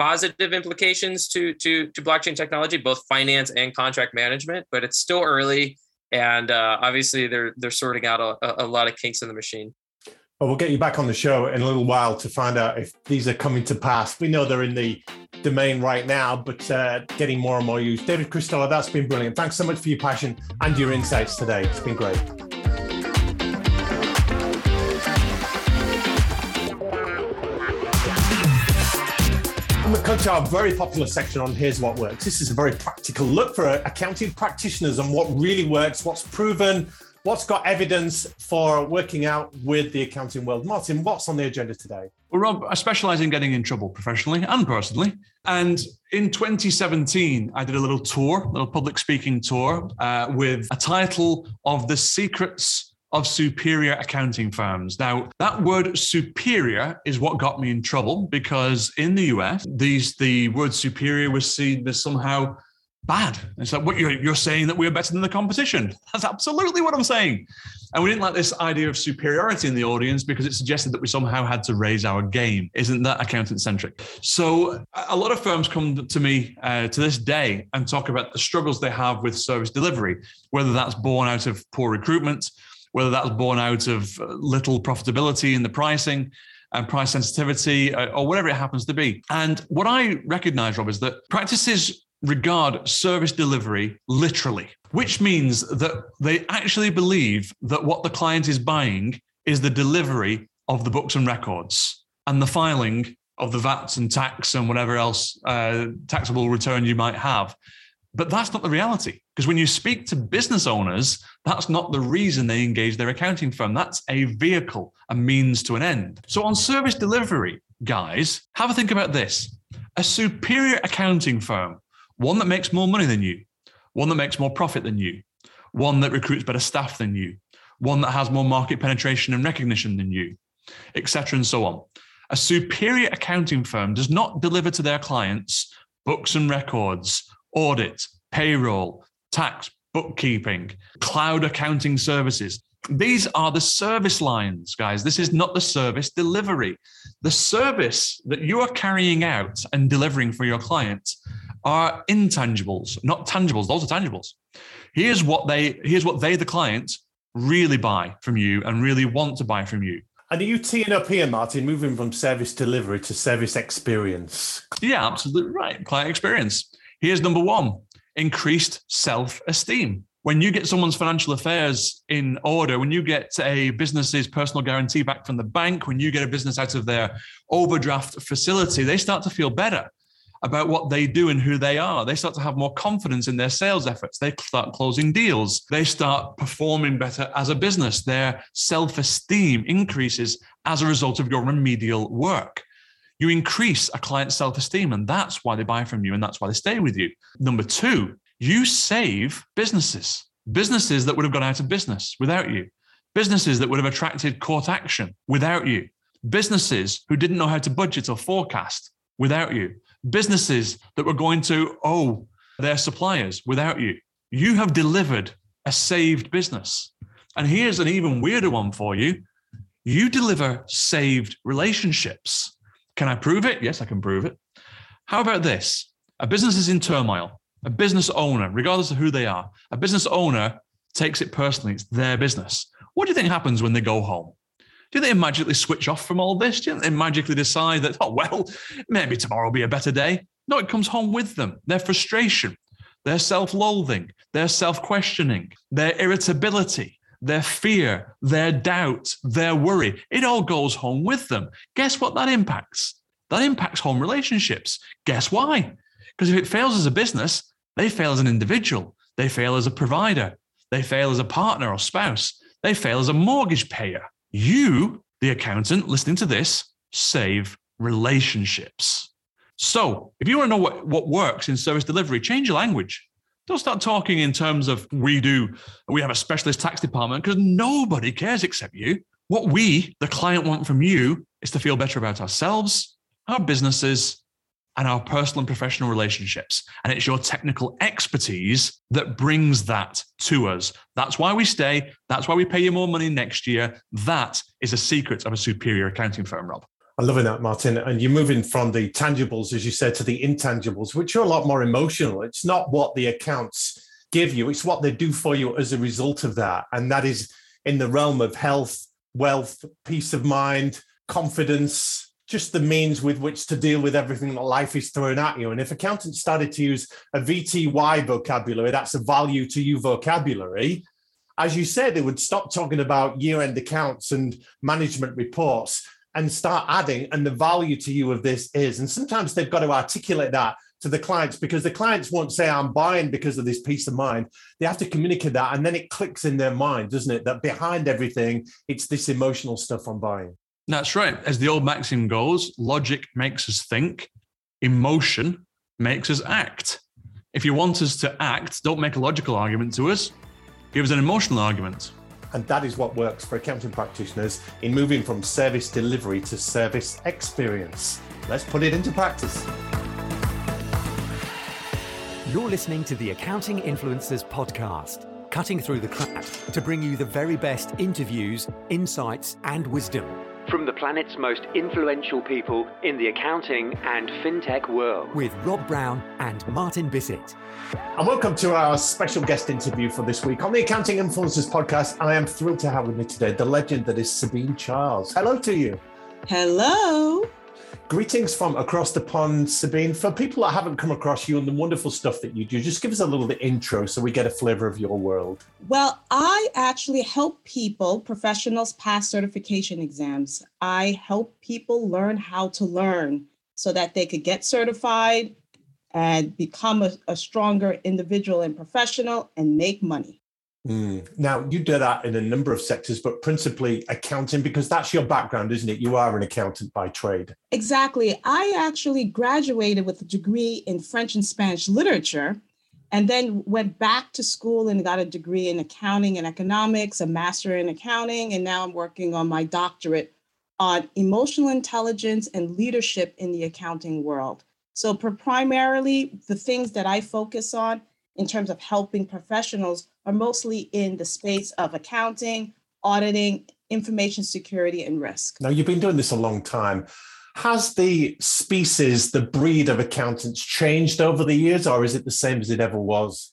positive implications to to to blockchain technology, both finance and contract management, but it's still early, and uh, obviously they're they're sorting out a, a lot of kinks in the machine. Well, we'll get you back on the show in a little while to find out if these are coming to pass. We know they're in the domain right now, but uh, getting more and more used. David Cristello, that's been brilliant. Thanks so much for your passion and your insights today. It's been great. We come to our very popular section on Here's What Works. This is a very practical look for accounting practitioners on what really works, what's proven, what's got evidence for working out with the accounting world. Martin, what's on the agenda today? Well, Rob, I specialize in getting in trouble professionally and personally. And in 2017, I did a little tour, a little public speaking tour uh, with a title of The Secrets of superior accounting firms. Now, that word superior is what got me in trouble because in the US, these the word superior was seen as somehow bad. It's like, what you're, you're saying that we're better than the competition. That's absolutely what I'm saying. And we didn't like this idea of superiority in the audience because it suggested that we somehow had to raise our game. Isn't that accountant centric? So a lot of firms come to me uh, to this day and talk about the struggles they have with service delivery, whether that's born out of poor recruitment, whether that's born out of uh, little profitability in the pricing and price sensitivity uh, or whatever it happens to be. And what I recognize, Rob, is that practices regard service delivery literally, which means that they actually believe that what the client is buying is the delivery of the books and records and the filing of the VATs and tax and whatever else uh, taxable return you might have. But that's not the reality. Because when you speak to business owners, that's not the reason they engage their accounting firm. That's a vehicle, a means to an end. So on service delivery, guys, have a think about this. A superior accounting firm, one that makes more money than you, one that makes more profit than you, one that recruits better staff than you, one that has more market penetration and recognition than you, etc., and so on. A superior accounting firm does not deliver to their clients books and records audit, payroll, tax, bookkeeping, cloud accounting services. These are the service lines, guys. This is not the service delivery. The service that you are carrying out and delivering for your clients are intangibles, not tangibles. Those are tangibles. Here's what they here's what they, the client, really buy from you and really want to buy from you. And are you teeing up here, Martin, moving from service delivery to service experience? Yeah, absolutely right. Client experience. Here's number one increased self esteem. When you get someone's financial affairs in order, when you get a business's personal guarantee back from the bank, when you get a business out of their overdraft facility, they start to feel better about what they do and who they are. They start to have more confidence in their sales efforts. They start closing deals. They start performing better as a business. Their self esteem increases as a result of your remedial work you increase a client's self esteem, and that's why they buy from you and that's why they stay with you. Number two, you save businesses, businesses that would have gone out of business without you, businesses that would have attracted court action without you, businesses who didn't know how to budget or forecast without you, businesses that were going to owe their suppliers without you. You have delivered a saved business. And here's an even weirder one for you you deliver saved relationships. Can I prove it? Yes, I can prove it. How about this? A business is in turmoil. A business owner, regardless of who they are, a business owner takes it personally. It's their business. What do you think happens when they go home? Do they magically switch off from all this? Do they magically decide that, oh, well, maybe tomorrow will be a better day? No, it comes home with them. Their frustration, their self loathing, their self questioning, their irritability, their fear, their doubt, their worry, it all goes home with them. Guess what that impacts? That impacts home relationships. Guess why? Because if it fails as a business, they fail as an individual, they fail as a provider, they fail as a partner or spouse, they fail as a mortgage payer. You, the accountant listening to this, save relationships. So, if you want to know what, what works in service delivery, change your language. Don't start talking in terms of we do, we have a specialist tax department because nobody cares except you. What we, the client, want from you is to feel better about ourselves, our businesses, and our personal and professional relationships. And it's your technical expertise that brings that to us. That's why we stay. That's why we pay you more money next year. That is a secret of a superior accounting firm, Rob. I'm loving that, Martin. And you're moving from the tangibles, as you said, to the intangibles, which are a lot more emotional. It's not what the accounts give you, it's what they do for you as a result of that. And that is in the realm of health, wealth, peace of mind, confidence, just the means with which to deal with everything that life is throwing at you. And if accountants started to use a VTY vocabulary, that's a value to you vocabulary, as you said, they would stop talking about year end accounts and management reports and start adding, and the value to you of this is. And sometimes they've got to articulate that to the clients because the clients won't say, I'm buying because of this peace of mind. They have to communicate that. And then it clicks in their mind, doesn't it? That behind everything, it's this emotional stuff I'm buying. That's right. As the old maxim goes, logic makes us think, emotion makes us act. If you want us to act, don't make a logical argument to us, give us an emotional argument. And that is what works for accounting practitioners in moving from service delivery to service experience. Let's put it into practice. You're listening to the Accounting Influencers Podcast, cutting through the crap to bring you the very best interviews, insights, and wisdom from the planet's most influential people in the accounting and fintech world with Rob Brown and Martin Bissett. And welcome to our special guest interview for this week on the Accounting Influencers podcast. I am thrilled to have with me today the legend that is Sabine Charles. Hello to you. Hello. Greetings from across the pond, Sabine. For people that haven't come across you and the wonderful stuff that you do, just give us a little bit intro so we get a flavor of your world. Well, I actually help people, professionals, pass certification exams. I help people learn how to learn so that they could get certified and become a, a stronger individual and professional and make money. Mm. Now, you do that in a number of sectors, but principally accounting, because that's your background, isn't it? You are an accountant by trade. Exactly. I actually graduated with a degree in French and Spanish literature, and then went back to school and got a degree in accounting and economics, a master in accounting, and now I'm working on my doctorate on emotional intelligence and leadership in the accounting world. So, primarily, the things that I focus on in terms of helping professionals are mostly in the space of accounting, auditing, information security, and risk. Now, you've been doing this a long time. Has the species, the breed of accountants changed over the years, or is it the same as it ever was?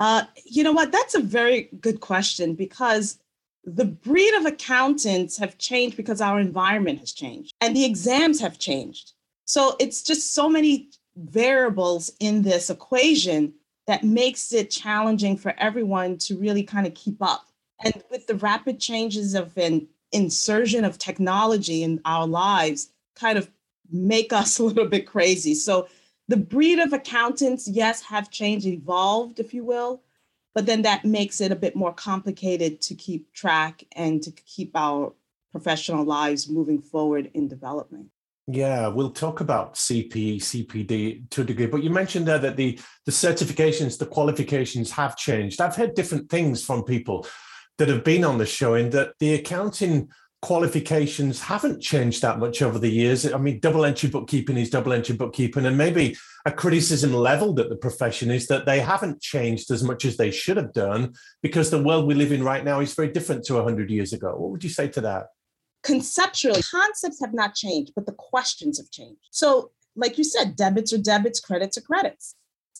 Uh, you know what? That's a very good question because the breed of accountants have changed because our environment has changed and the exams have changed. So it's just so many variables in this equation that makes it challenging for everyone to really kind of keep up. And with the rapid changes of an insertion of technology in our lives, kind of make us a little bit crazy. So the breed of accountants, yes, have changed, evolved, if you will, but then that makes it a bit more complicated to keep track and to keep our professional lives moving forward in development. Yeah, we'll talk about CPE, CPD to a degree, but you mentioned there that the the certifications, the qualifications have changed. I've heard different things from people that have been on the show in that the accounting qualifications haven't changed that much over the years. I mean, double entry bookkeeping is double entry bookkeeping, and maybe a criticism leveled at the profession is that they haven't changed as much as they should have done because the world we live in right now is very different to 100 years ago. What would you say to that? Conceptually, concepts have not changed, but the questions have changed. So, like you said, debits are debits, credits are credits.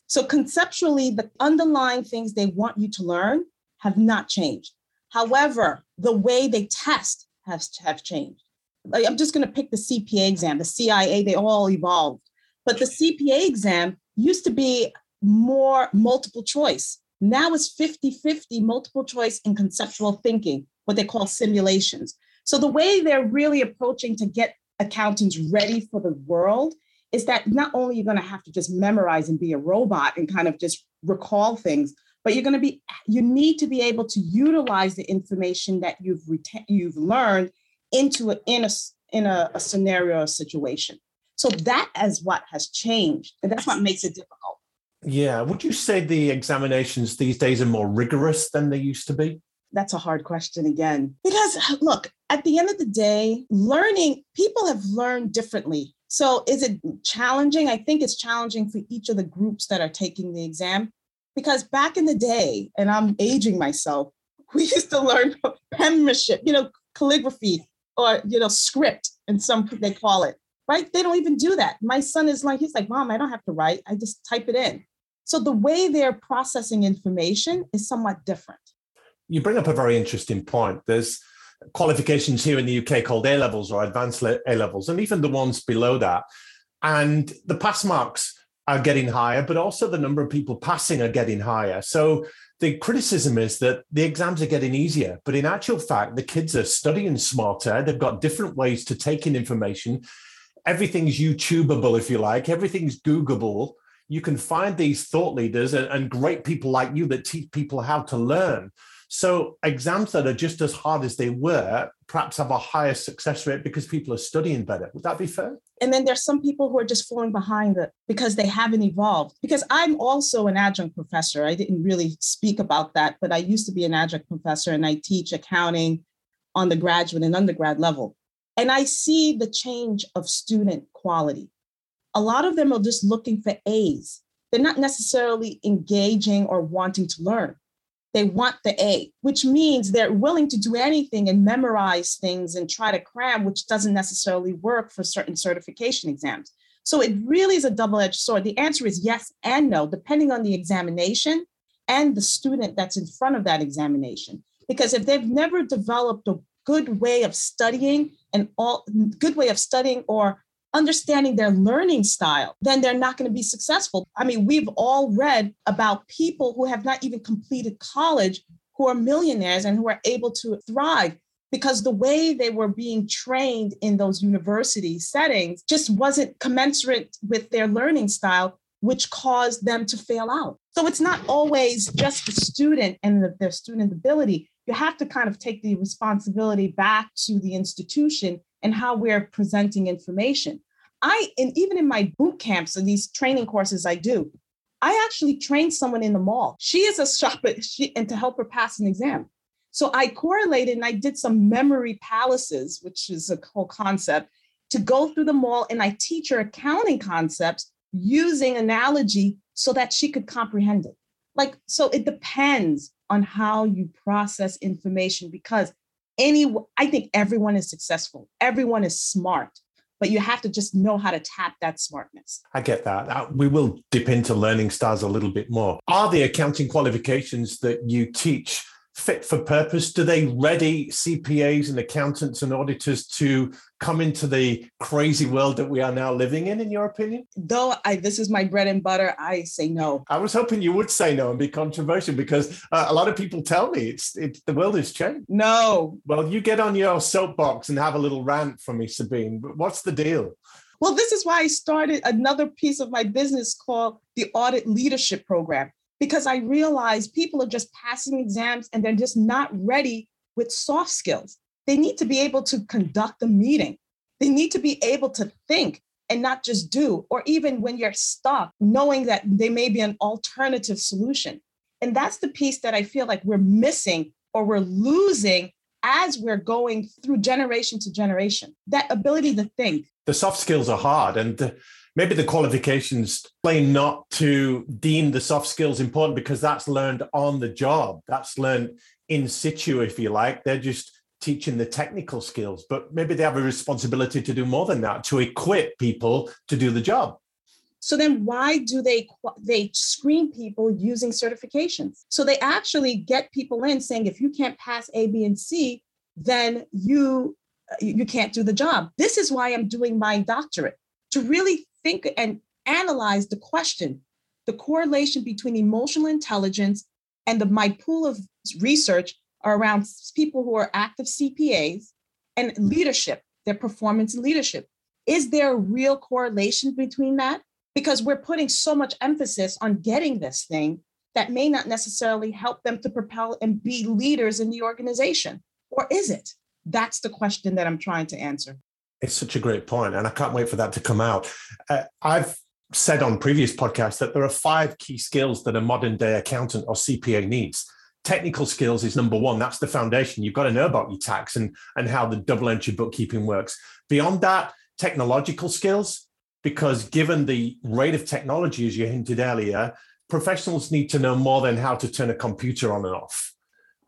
So, conceptually, the underlying things they want you to learn have not changed. However, the way they test has have changed. Like I'm just going to pick the CPA exam, the CIA, they all evolved. But the CPA exam used to be more multiple choice. Now it's 50 50 multiple choice and conceptual thinking, what they call simulations. So the way they're really approaching to get accountants ready for the world is that not only you're going to have to just memorize and be a robot and kind of just recall things, but you're going to be you need to be able to utilize the information that you've reta- you've learned into a, in a in a, a scenario or situation. So that is what has changed, and that's what makes it difficult. Yeah, would you say the examinations these days are more rigorous than they used to be? That's a hard question again. Because look, at the end of the day, learning, people have learned differently. So is it challenging? I think it's challenging for each of the groups that are taking the exam. Because back in the day, and I'm aging myself, we used to learn penmanship, you know, calligraphy or, you know, script. and some they call it, right? They don't even do that. My son is like, he's like, Mom, I don't have to write. I just type it in. So the way they're processing information is somewhat different. You bring up a very interesting point. There's qualifications here in the UK called A levels or advanced A levels, and even the ones below that. And the pass marks are getting higher, but also the number of people passing are getting higher. So the criticism is that the exams are getting easier, but in actual fact, the kids are studying smarter. They've got different ways to take in information. Everything's YouTubeable, if you like, everything's Googleable. You can find these thought leaders and, and great people like you that teach people how to learn. So exams that are just as hard as they were perhaps have a higher success rate because people are studying better. Would that be fair? And then there's some people who are just falling behind it because they haven't evolved. Because I'm also an adjunct professor. I didn't really speak about that, but I used to be an adjunct professor and I teach accounting on the graduate and undergrad level. And I see the change of student quality. A lot of them are just looking for A's. They're not necessarily engaging or wanting to learn they want the A, which means they're willing to do anything and memorize things and try to cram, which doesn't necessarily work for certain certification exams. So it really is a double edged sword. The answer is yes and no, depending on the examination and the student that's in front of that examination. Because if they've never developed a good way of studying and all good way of studying or understanding their learning style, then they're not going to be successful. I mean, we've all read about people who have not even completed college who are millionaires and who are able to thrive because the way they were being trained in those university settings just wasn't commensurate with their learning style, which caused them to fail out. So it's not always just the student and the, their student ability. You have to kind of take the responsibility back to the institution and how we're presenting information. I, and even in my boot camps and these training courses I do, I actually trained someone in the mall. She is a shopper, she, and to help her pass an exam. So I correlated and I did some memory palaces, which is a whole concept, to go through the mall and I teach her accounting concepts using analogy so that she could comprehend it. Like, so it depends on how you process information because any i think everyone is successful everyone is smart but you have to just know how to tap that smartness. I get that. Uh, we will dip into learning styles a little bit more. Are the accounting qualifications that you teach fit for purpose? Do they ready CPAs and accountants and auditors to come into the crazy world that we are now living in, in your opinion? Though I, this is my bread and butter, I say no. I was hoping you would say no and be controversial because uh, a lot of people tell me it's, it's the world has changed. No. Well, you get on your soapbox and have a little rant for me, Sabine. But what's the deal? Well, this is why I started another piece of my business called the Audit Leadership Program because I realize people are just passing exams and they're just not ready with soft skills. They need to be able to conduct a meeting. They need to be able to think and not just do, or even when you're stuck, knowing that there may be an alternative solution. And that's the piece that I feel like we're missing or we're losing as we're going through generation to generation that ability to think. The soft skills are hard. And maybe the qualifications plain not to deem the soft skills important because that's learned on the job. That's learned in situ, if you like. They're just teaching the technical skills, but maybe they have a responsibility to do more than that, to equip people to do the job. So then why do they they screen people using certifications? So they actually get people in saying if you can't pass A, B, and C, then you you can't do the job. This is why I'm doing my doctorate to really think and analyze the question, the correlation between emotional intelligence and the, my pool of research are around people who are active CPAs and leadership, their performance in leadership. Is there a real correlation between that? Because we're putting so much emphasis on getting this thing that may not necessarily help them to propel and be leaders in the organization. Or is it? That's the question that I'm trying to answer. It's such a great point, and I can't wait for that to come out. Uh, I've said on previous podcasts that there are five key skills that a modern day accountant or CPA needs. Technical skills is number one. That's the foundation. You've got to know about your tax and, and how the double entry bookkeeping works. Beyond that, technological skills, because given the rate of technology, as you hinted earlier, professionals need to know more than how to turn a computer on and off.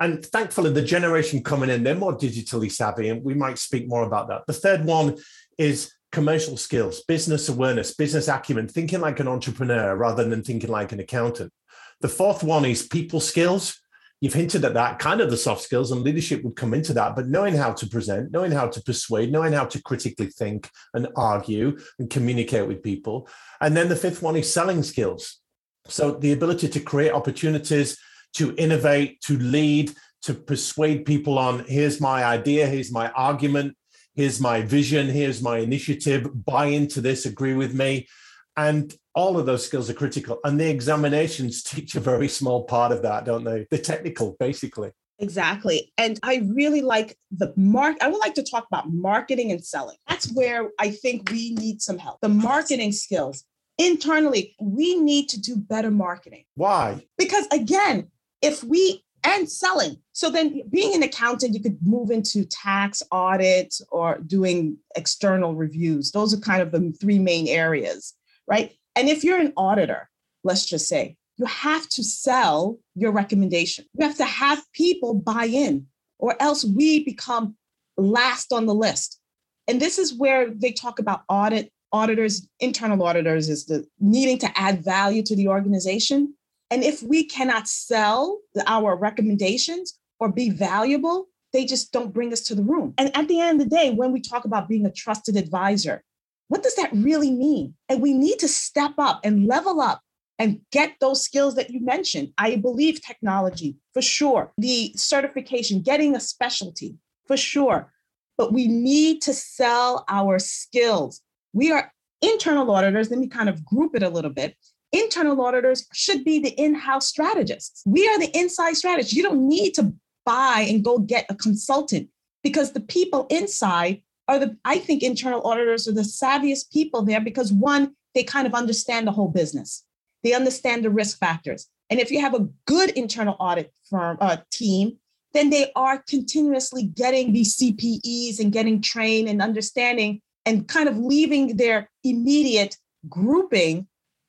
And thankfully, the generation coming in, they're more digitally savvy, and we might speak more about that. The third one is commercial skills, business awareness, business acumen, thinking like an entrepreneur rather than thinking like an accountant. The fourth one is people skills. You've hinted at that, kind of the soft skills, and leadership would come into that, but knowing how to present, knowing how to persuade, knowing how to critically think and argue and communicate with people. And then the fifth one is selling skills. So the ability to create opportunities, to innovate, to lead, to persuade people on here's my idea, here's my argument, here's my vision, here's my initiative, buy into this, agree with me. And all of those skills are critical. And the examinations teach a very small part of that, don't they? The technical, basically. Exactly. And I really like the mark. I would like to talk about marketing and selling. That's where I think we need some help. The marketing skills internally, we need to do better marketing. Why? Because again, if we and selling. So then being an accountant, you could move into tax audit or doing external reviews. Those are kind of the three main areas, right? And if you're an auditor, let's just say, you have to sell your recommendation. You have to have people buy in, or else we become last on the list. And this is where they talk about audit auditors, internal auditors, is the needing to add value to the organization. And if we cannot sell our recommendations or be valuable, they just don't bring us to the room. And at the end of the day, when we talk about being a trusted advisor, what does that really mean? And we need to step up and level up and get those skills that you mentioned. I believe technology for sure, the certification, getting a specialty for sure. But we need to sell our skills. We are internal auditors. Let me kind of group it a little bit. Internal auditors should be the in house strategists. We are the inside strategists. You don't need to buy and go get a consultant because the people inside are the, I think internal auditors are the savviest people there because one, they kind of understand the whole business. They understand the risk factors. And if you have a good internal audit firm uh, team, then they are continuously getting these CPEs and getting trained and understanding and kind of leaving their immediate grouping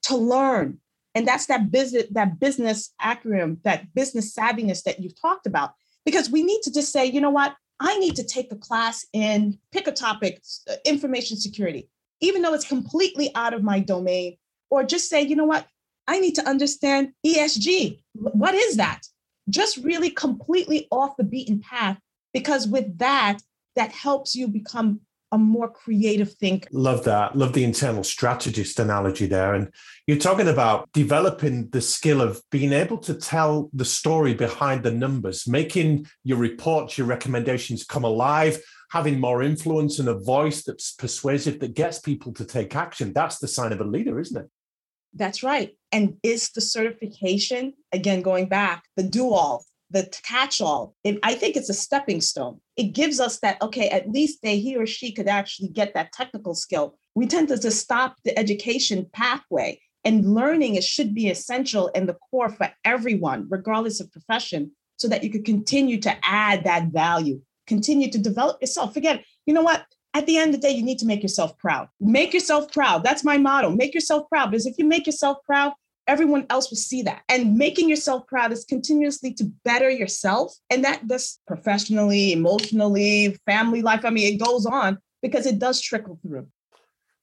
to learn. And that's that business, that business acronym, that business savviness that you've talked about. Because we need to just say, you know what, I need to take a class in pick a topic, uh, information security, even though it's completely out of my domain, or just say, you know what, I need to understand ESG. What is that? Just really completely off the beaten path, because with that, that helps you become a more creative thinker. Love that. Love the internal strategist analogy there. And you're talking about developing the skill of being able to tell the story behind the numbers, making your reports, your recommendations come alive, having more influence and a voice that's persuasive that gets people to take action. That's the sign of a leader, isn't it? That's right. And is the certification, again, going back, the do all, the catch all. I think it's a stepping stone. It gives us that, okay, at least they, he or she could actually get that technical skill. We tend to just stop the education pathway and learning it should be essential and the core for everyone, regardless of profession, so that you could continue to add that value, continue to develop yourself. Forget, you know what? At the end of the day, you need to make yourself proud. Make yourself proud. That's my motto. Make yourself proud. Because if you make yourself proud, everyone else will see that. And making yourself proud is continuously to better yourself. And that does professionally, emotionally, family life. I mean, it goes on because it does trickle through.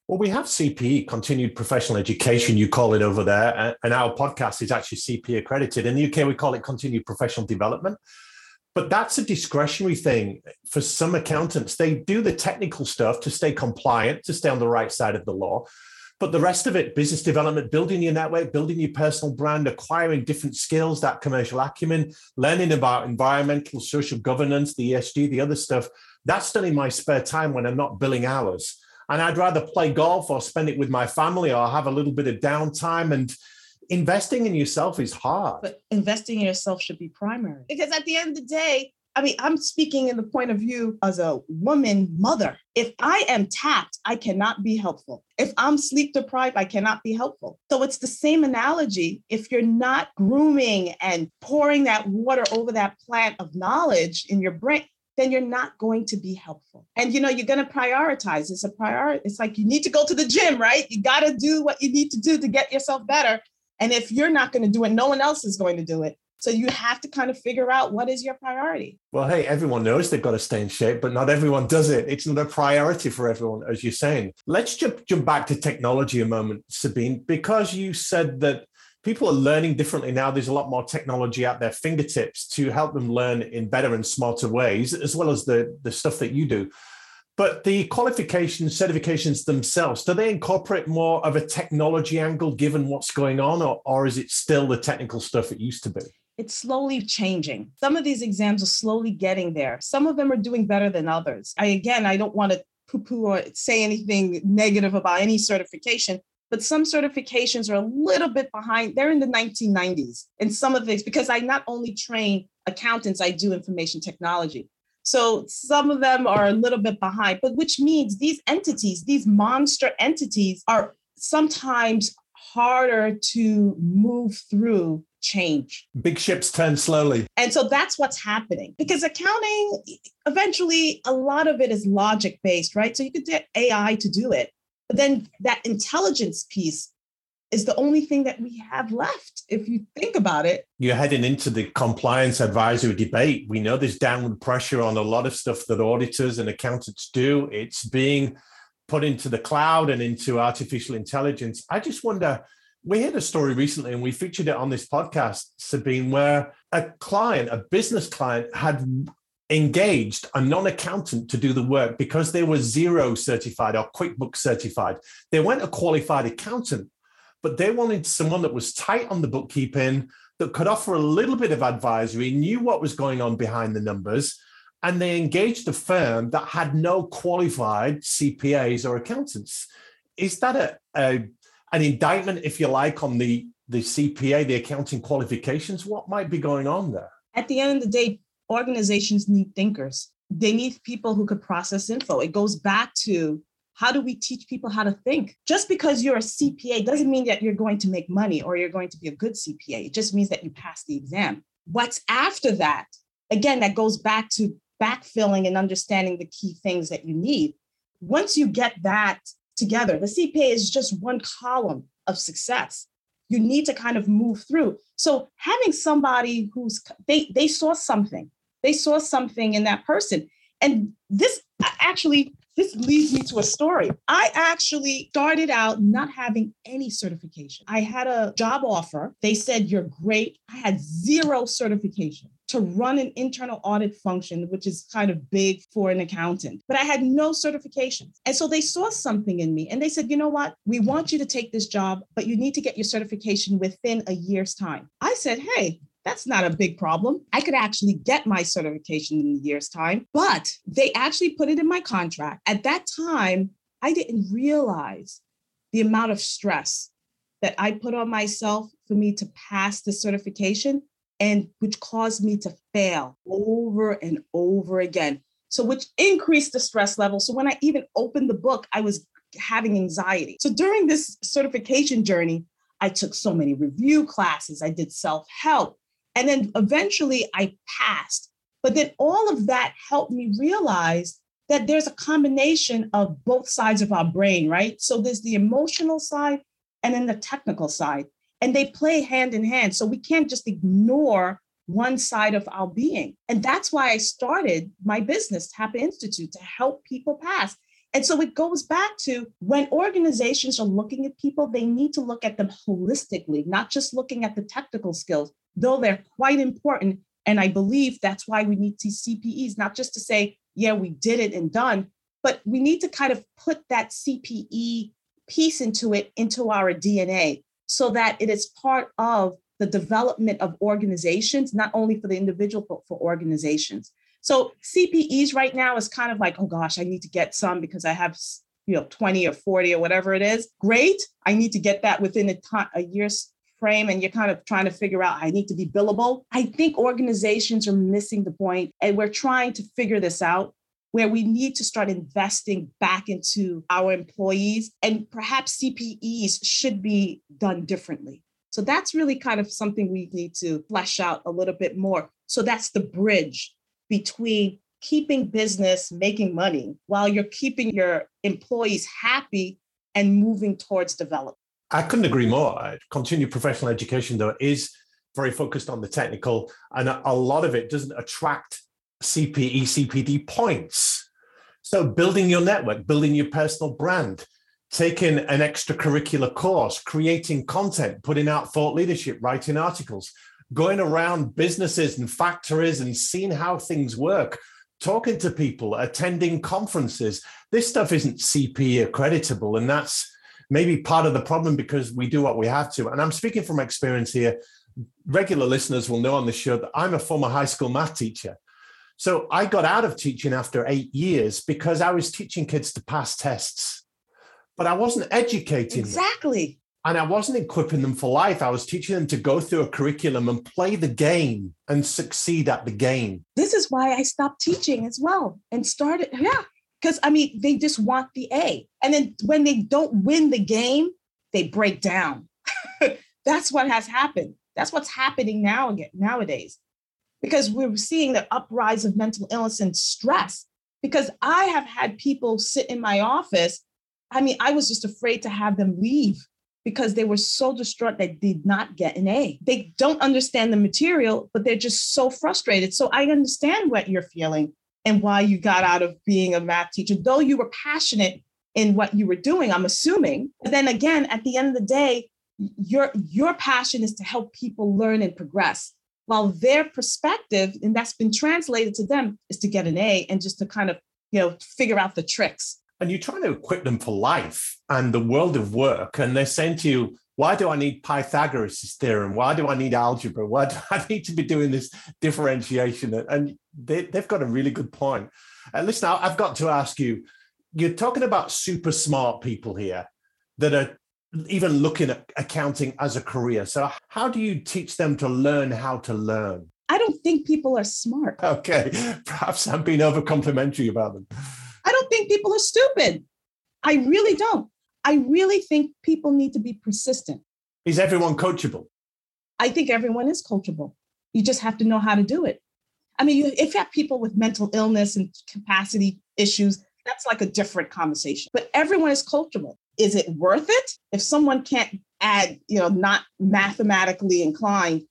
Well, we have CPE, continued professional education, you call it over there. And our podcast is actually CPE accredited. In the UK, we call it continued professional development. But that's a discretionary thing for some accountants. They do the technical stuff to stay compliant, to stay on the right side of the law. But the rest of it, business development, building your network, building your personal brand, acquiring different skills, that commercial acumen, learning about environmental, social governance, the ESG, the other stuff, that's done in my spare time when I'm not billing hours. And I'd rather play golf or spend it with my family or have a little bit of downtime. And investing in yourself is hard. But investing in yourself should be primary because at the end of the day, I mean, I'm speaking in the point of view as a woman mother. If I am tapped, I cannot be helpful. If I'm sleep deprived, I cannot be helpful. So it's the same analogy. If you're not grooming and pouring that water over that plant of knowledge in your brain, then you're not going to be helpful. And you know, you're going to prioritize. It's a priority. It's like you need to go to the gym, right? You got to do what you need to do to get yourself better. And if you're not going to do it, no one else is going to do it. So you have to kind of figure out what is your priority. Well, hey, everyone knows they've got to stay in shape, but not everyone does it. It's not a priority for everyone, as you're saying. Let's jump, jump back to technology a moment, Sabine, because you said that people are learning differently now. There's a lot more technology at their fingertips to help them learn in better and smarter ways, as well as the, the stuff that you do. But the qualifications, certifications themselves, do they incorporate more of a technology angle given what's going on, or, or is it still the technical stuff it used to be? It's slowly changing. Some of these exams are slowly getting there. Some of them are doing better than others. I again, I don't want to poo-poo or say anything negative about any certification, but some certifications are a little bit behind. They're in the 1990s. And some of these, because I not only train accountants, I do information technology. So some of them are a little bit behind, but which means these entities, these monster entities, are sometimes harder to move through change. Big ships turn slowly. And so that's what's happening because accounting, eventually, a lot of it is logic based, right? So you could get AI to do it. But then that intelligence piece is the only thing that we have left if you think about it you're heading into the compliance advisory debate we know there's downward pressure on a lot of stuff that auditors and accountants do it's being put into the cloud and into artificial intelligence i just wonder we had a story recently and we featured it on this podcast sabine where a client a business client had engaged a non-accountant to do the work because they were Xero certified or quickbooks certified they weren't a qualified accountant but they wanted someone that was tight on the bookkeeping, that could offer a little bit of advisory, knew what was going on behind the numbers, and they engaged a firm that had no qualified CPAs or accountants. Is that a, a an indictment, if you like, on the the CPA, the accounting qualifications? What might be going on there? At the end of the day, organizations need thinkers. They need people who could process info. It goes back to how do we teach people how to think? Just because you're a CPA doesn't mean that you're going to make money or you're going to be a good CPA. It just means that you pass the exam. What's after that? Again, that goes back to backfilling and understanding the key things that you need. Once you get that together, the CPA is just one column of success. You need to kind of move through. So having somebody who's they they saw something, they saw something in that person. And this actually this leads me to a story. I actually started out not having any certification. I had a job offer. They said, You're great. I had zero certification to run an internal audit function, which is kind of big for an accountant, but I had no certifications. And so they saw something in me and they said, You know what? We want you to take this job, but you need to get your certification within a year's time. I said, Hey, that's not a big problem. I could actually get my certification in a year's time, but they actually put it in my contract. At that time, I didn't realize the amount of stress that I put on myself for me to pass the certification and which caused me to fail over and over again. So, which increased the stress level. So, when I even opened the book, I was having anxiety. So, during this certification journey, I took so many review classes, I did self help, and then eventually I passed. But then all of that helped me realize that there's a combination of both sides of our brain, right? So there's the emotional side and then the technical side, and they play hand in hand. So we can't just ignore one side of our being. And that's why I started my business, Tapa Institute, to help people pass. And so it goes back to when organizations are looking at people, they need to look at them holistically, not just looking at the technical skills, though they're quite important. And I believe that's why we need these CPEs, not just to say, yeah, we did it and done, but we need to kind of put that CPE piece into it, into our DNA, so that it is part of the development of organizations, not only for the individual, but for organizations. So CPEs right now is kind of like, oh gosh, I need to get some because I have you know 20 or 40 or whatever it is. Great. I need to get that within a, a year's frame and you're kind of trying to figure out I need to be billable. I think organizations are missing the point and we're trying to figure this out where we need to start investing back into our employees and perhaps CPEs should be done differently. So that's really kind of something we need to flesh out a little bit more. So that's the bridge between keeping business making money while you're keeping your employees happy and moving towards development. I couldn't agree more. Continued professional education, though, is very focused on the technical, and a, lot of it doesn't attract CPE, CPD points. So building your network, building your personal brand, taking an extracurricular course, creating content, putting out thought leadership, writing articles, going around businesses and factories and seeing how things work, talking to people, attending conferences. This stuff isn't CPE accreditable. And that's maybe part of the problem because we do what we have to. And I'm speaking from experience here. Regular listeners will know on the show that I'm a former high school math teacher. So I got out of teaching after eight years because I was teaching kids to pass tests, but I wasn't educating exactly. Them. And I wasn't equipping them for life. I was teaching them to go through a curriculum and play the game and succeed at the game. This is why I stopped teaching as well and started, yeah, because I mean, they just want the A. And then when they don't win the game, they break down. That's what has happened. That's what's happening now again nowadays because we're seeing the uprise of mental illness and stress. Because I have had people sit in my office. I mean, I was just afraid to have them leave because they were so distraught they did not get an A. They don't understand the material, but they're just so frustrated. So I understand what you're feeling and why you got out of being a math teacher, though you were passionate in what you were doing, I'm assuming. But then again, at the end of the day, your your passion is to help people learn and progress while their perspective, and that's been translated to them, is to get an A and just to kind of, you know, figure out the tricks. And you're trying to equip them for life and the world of work. And they're saying to you, why do I need Pythagoras' theorem? Why do I need algebra? Why do I need to be doing this differentiation? And they, have got a really good point. And listen, I've got to ask you, you're talking about super smart people here that are even looking at accounting as a career. So, how do you teach them to learn how to learn? I don't think people are smart. Okay, perhaps I'm being over complimentary about them. I don't think people are stupid. I really don't. I really think people need to be persistent. Is everyone coachable? I think everyone is coachable. You just have to know how to do it. I mean, if you have people with mental illness and capacity issues, that's like a different conversation. But everyone is coachable is it worth it? If someone can't add you know not mathematically inclined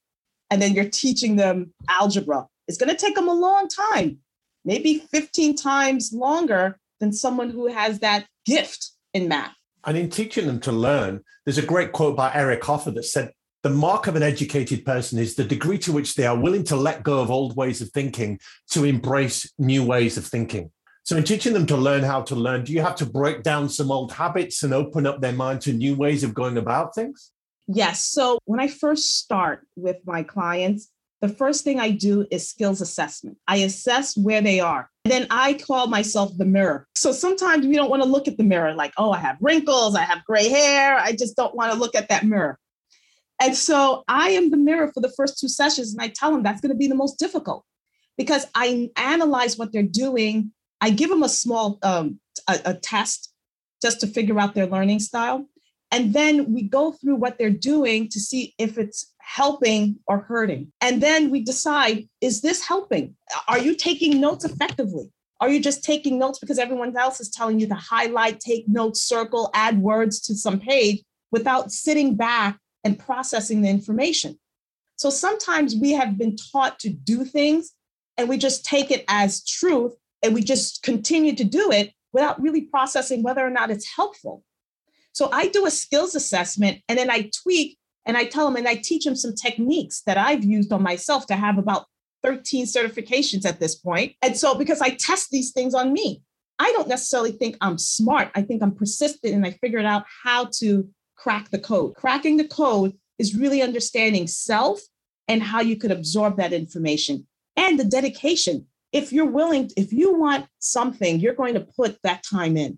and then you're teaching them algebra it's going to take them a long time maybe 15 times longer than someone who has that gift in math. And in teaching them to learn there's a great quote by eric hoffer that said the mark of an educated person is the degree to which they are willing to let go of old ways of thinking to embrace new ways of thinking so, in teaching them to learn how to learn, do you have to break down some old habits and open up their mind to new ways of going about things? Yes. So, when I first start with my clients, the first thing I do is skills assessment. I assess where they are. Then I call myself the mirror. So sometimes we don't want to look at the mirror like, oh, I have wrinkles, I have gray hair. I just don't want to look at that mirror. And so I am the mirror for the first two sessions. And I tell them that's going to be the most difficult because I analyze what they're doing I give them a small um, a, a test just to figure out their learning style. And then we go through what they're doing to see if it's helping or hurting. And then we decide is this helping? Are you taking notes effectively? Are you just taking notes because everyone else is telling you to highlight, take notes, circle, add words to some page without sitting back and processing the information? So sometimes we have been taught to do things and we just take it as truth and we just continue to do it without really processing whether or not it's helpful. So I do a skills assessment and then I tweak and I tell them and I teach them some techniques that I've used on myself to have about 13 certifications at this point. And so because I test these things on me, I don't necessarily think I'm smart. I think I'm persistent and I figured out how to crack the code. Cracking the code is really understanding self and how you could absorb that information and the dedication if you're willing, if you want something, you're going to put that time in.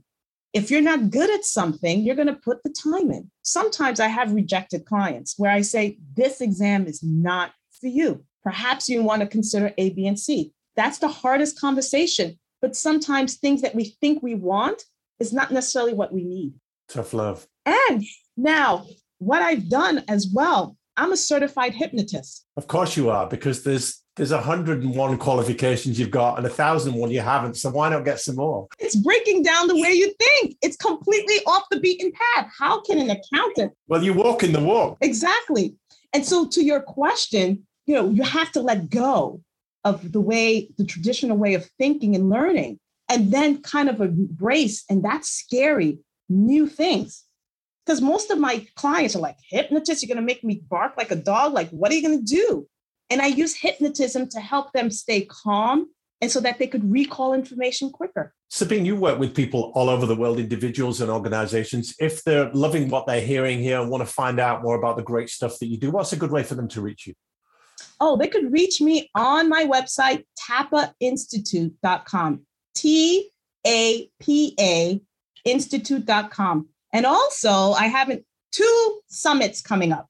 If you're not good at something, you're going to put the time in. Sometimes I have rejected clients where I say, This exam is not for you. Perhaps you want to consider A, B, and C. That's the hardest conversation. But sometimes things that we think we want is not necessarily what we need. Tough love. And now, what I've done as well, I'm a certified hypnotist. Of course you are, because there's There's 101 qualifications you've got and a thousand one you haven't. So why not get some more? It's breaking down the way you think. It's completely off the beaten path. How can an accountant? Well, you walk in the walk. Exactly. And so to your question, you know, you have to let go of the way, the traditional way of thinking and learning, and then kind of embrace, and that's scary, new things. Because most of my clients are like, hypnotist, you're going to make me bark like a dog. Like, what are you going to do? And I use hypnotism to help them stay calm and so that they could recall information quicker. Sabine, you work with people all over the world, individuals and organizations. If they're loving what they're hearing here and want to find out more about the great stuff that you do, what's a good way for them to reach you? Oh, they could reach me on my website, tapainstitute.com. T A P A institute.com. And also, I have two summits coming up.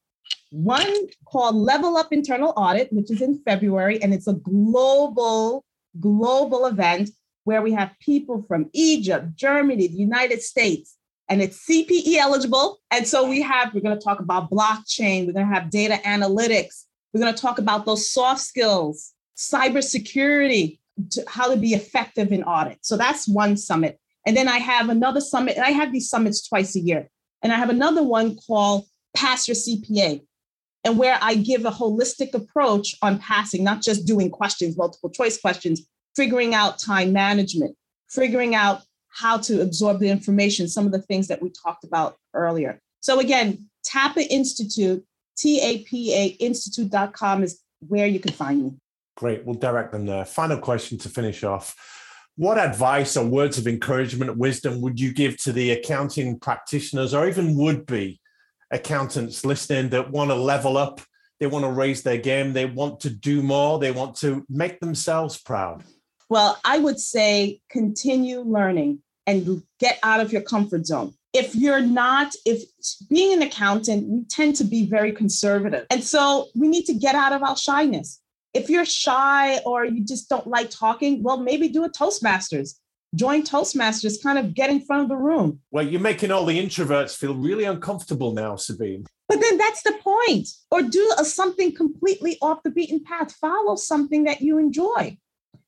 One called Level Up Internal Audit, which is in February, and it's a global, global event where we have people from Egypt, Germany, the United States, and it's CPE eligible. And so we have, we're going to talk about blockchain, we're going to have data analytics, we're going to talk about those soft skills, cybersecurity, to how to be effective in audit. So that's one summit. And then I have another summit, and I have these summits twice a year. And I have another one called Pass Your CPA, and where I give a holistic approach on passing, not just doing questions, multiple choice questions, figuring out time management, figuring out how to absorb the information, some of the things that we talked about earlier. So again, TAPA Institute, T-A-P-A Institute.com is where you can find me. Great. We'll direct them there. Uh, final question to finish off. What advice or words of encouragement, wisdom would you give to the accounting practitioners or even would be accountants listening that want to level up? They want to raise their game. They want to do more. They want to make themselves proud. Well, I would say continue learning and get out of your comfort zone. If you're not, if being an accountant, we tend to be very conservative. And so we need to get out of our shyness if you're shy or you just don't like talking, well, maybe do a Toastmasters. Join Toastmasters, kind of get in front of the room. Well, you're making all the introverts feel really uncomfortable now, Sabine. But then that's the point. Or do a, something completely off the beaten path. Follow something that you enjoy.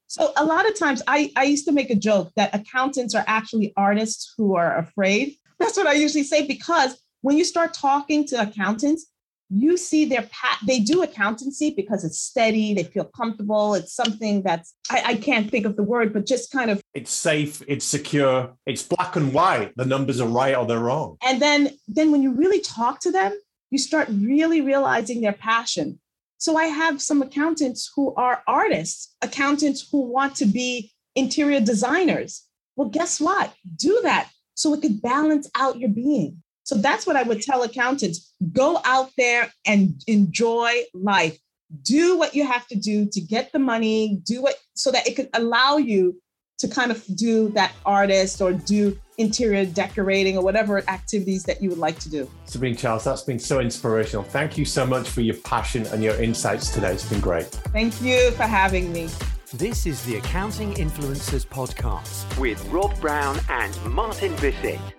So a lot of times I, I used to make a joke that accountants are actually artists who are afraid. That's what I usually say because when you start talking to accountants, you see their pat they do accountancy because it's steady they feel comfortable it's something that's I, I, can't think of the word but just kind of it's safe it's secure it's black and white the numbers are right or they're wrong. And then then when you really talk to them you start really realizing their passion. So i have some accountants who are artists accountants who want to be interior designers. Well guess what? Do that so it could balance out your being so that's what I would tell accountants go out there and enjoy life. Do what you have to do to get the money, do what so that it could allow you to kind of do that artist or do interior decorating or whatever activities that you would like to do. Sabine Charles, that's been so inspirational. Thank you so much for your passion and your insights today. It's been great. Thank you for having me. This is the Accounting Influencers Podcast with Rob Brown and Martin Bissett.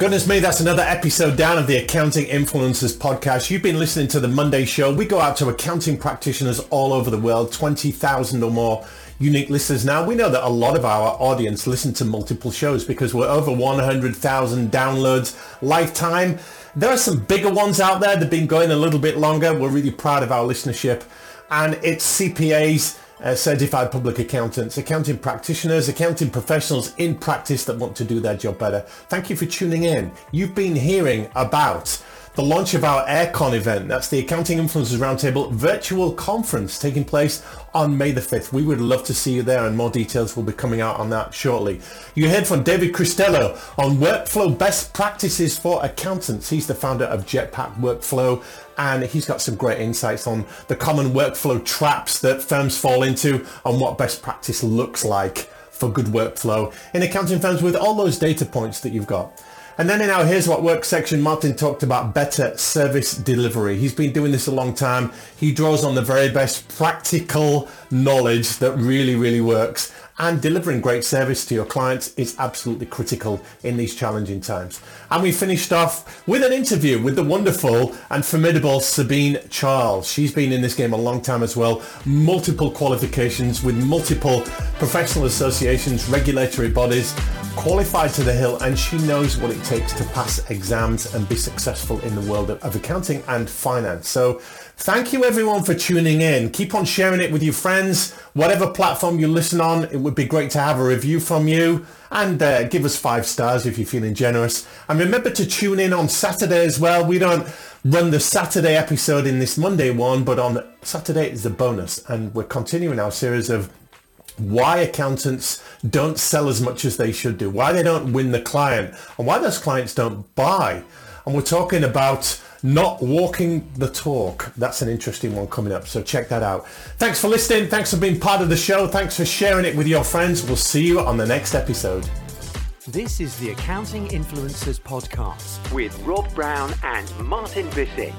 Goodness me, that's another episode down of the Accounting Influencers podcast. You've been listening to the Monday show. We go out to accounting practitioners all over the world, 20,000 or more unique listeners now. We know that a lot of our audience listen to multiple shows because we're over 100,000 downloads lifetime. There are some bigger ones out there that have been going a little bit longer. We're really proud of our listenership. And it's CPAs uh, certified public accountants, accounting practitioners, accounting professionals in practice that want to do their job better. Thank you for tuning in. You've been hearing about the launch of our AirCon event. That's the Accounting Influencers Roundtable virtual conference taking place on May the 5th. We would love to see you there and more details will be coming out on that shortly. You heard from David Cristello on workflow best practices for accountants. He's the founder of Jetpack Workflow and he's got some great insights on the common workflow traps that firms fall into and what best practice looks like for good workflow in accounting firms with all those data points that you've got. And then in our Here's What Works section, Martin talked about better service delivery. He's been doing this a long time. He draws on the very best practical knowledge that really, really works and delivering great service to your clients is absolutely critical in these challenging times. And we finished off with an interview with the wonderful and formidable Sabine Charles. She's been in this game a long time as well, multiple qualifications with multiple professional associations, regulatory bodies, qualified to the hill, and she knows what it takes to pass exams and be successful in the world of, accounting and finance. So Thank you everyone for tuning in. Keep on sharing it with your friends. Whatever platform you listen on, it would be great to have a review from you and uh, give us five stars if you're feeling generous. And remember to tune in on Saturday as well. We don't run the Saturday episode in this Monday one, but on Saturday is the bonus. And we're continuing our series of why accountants don't sell as much as they should do, why they don't win the client, and why those clients don't buy. And we're talking about not walking the talk. That's an interesting one coming up, so check that out. Thanks for listening. Thanks for being part of the show. Thanks for sharing it with your friends. We'll see you on the next episode. This is the Accounting Influencers Podcast with Rob Brown and Martin Bissett.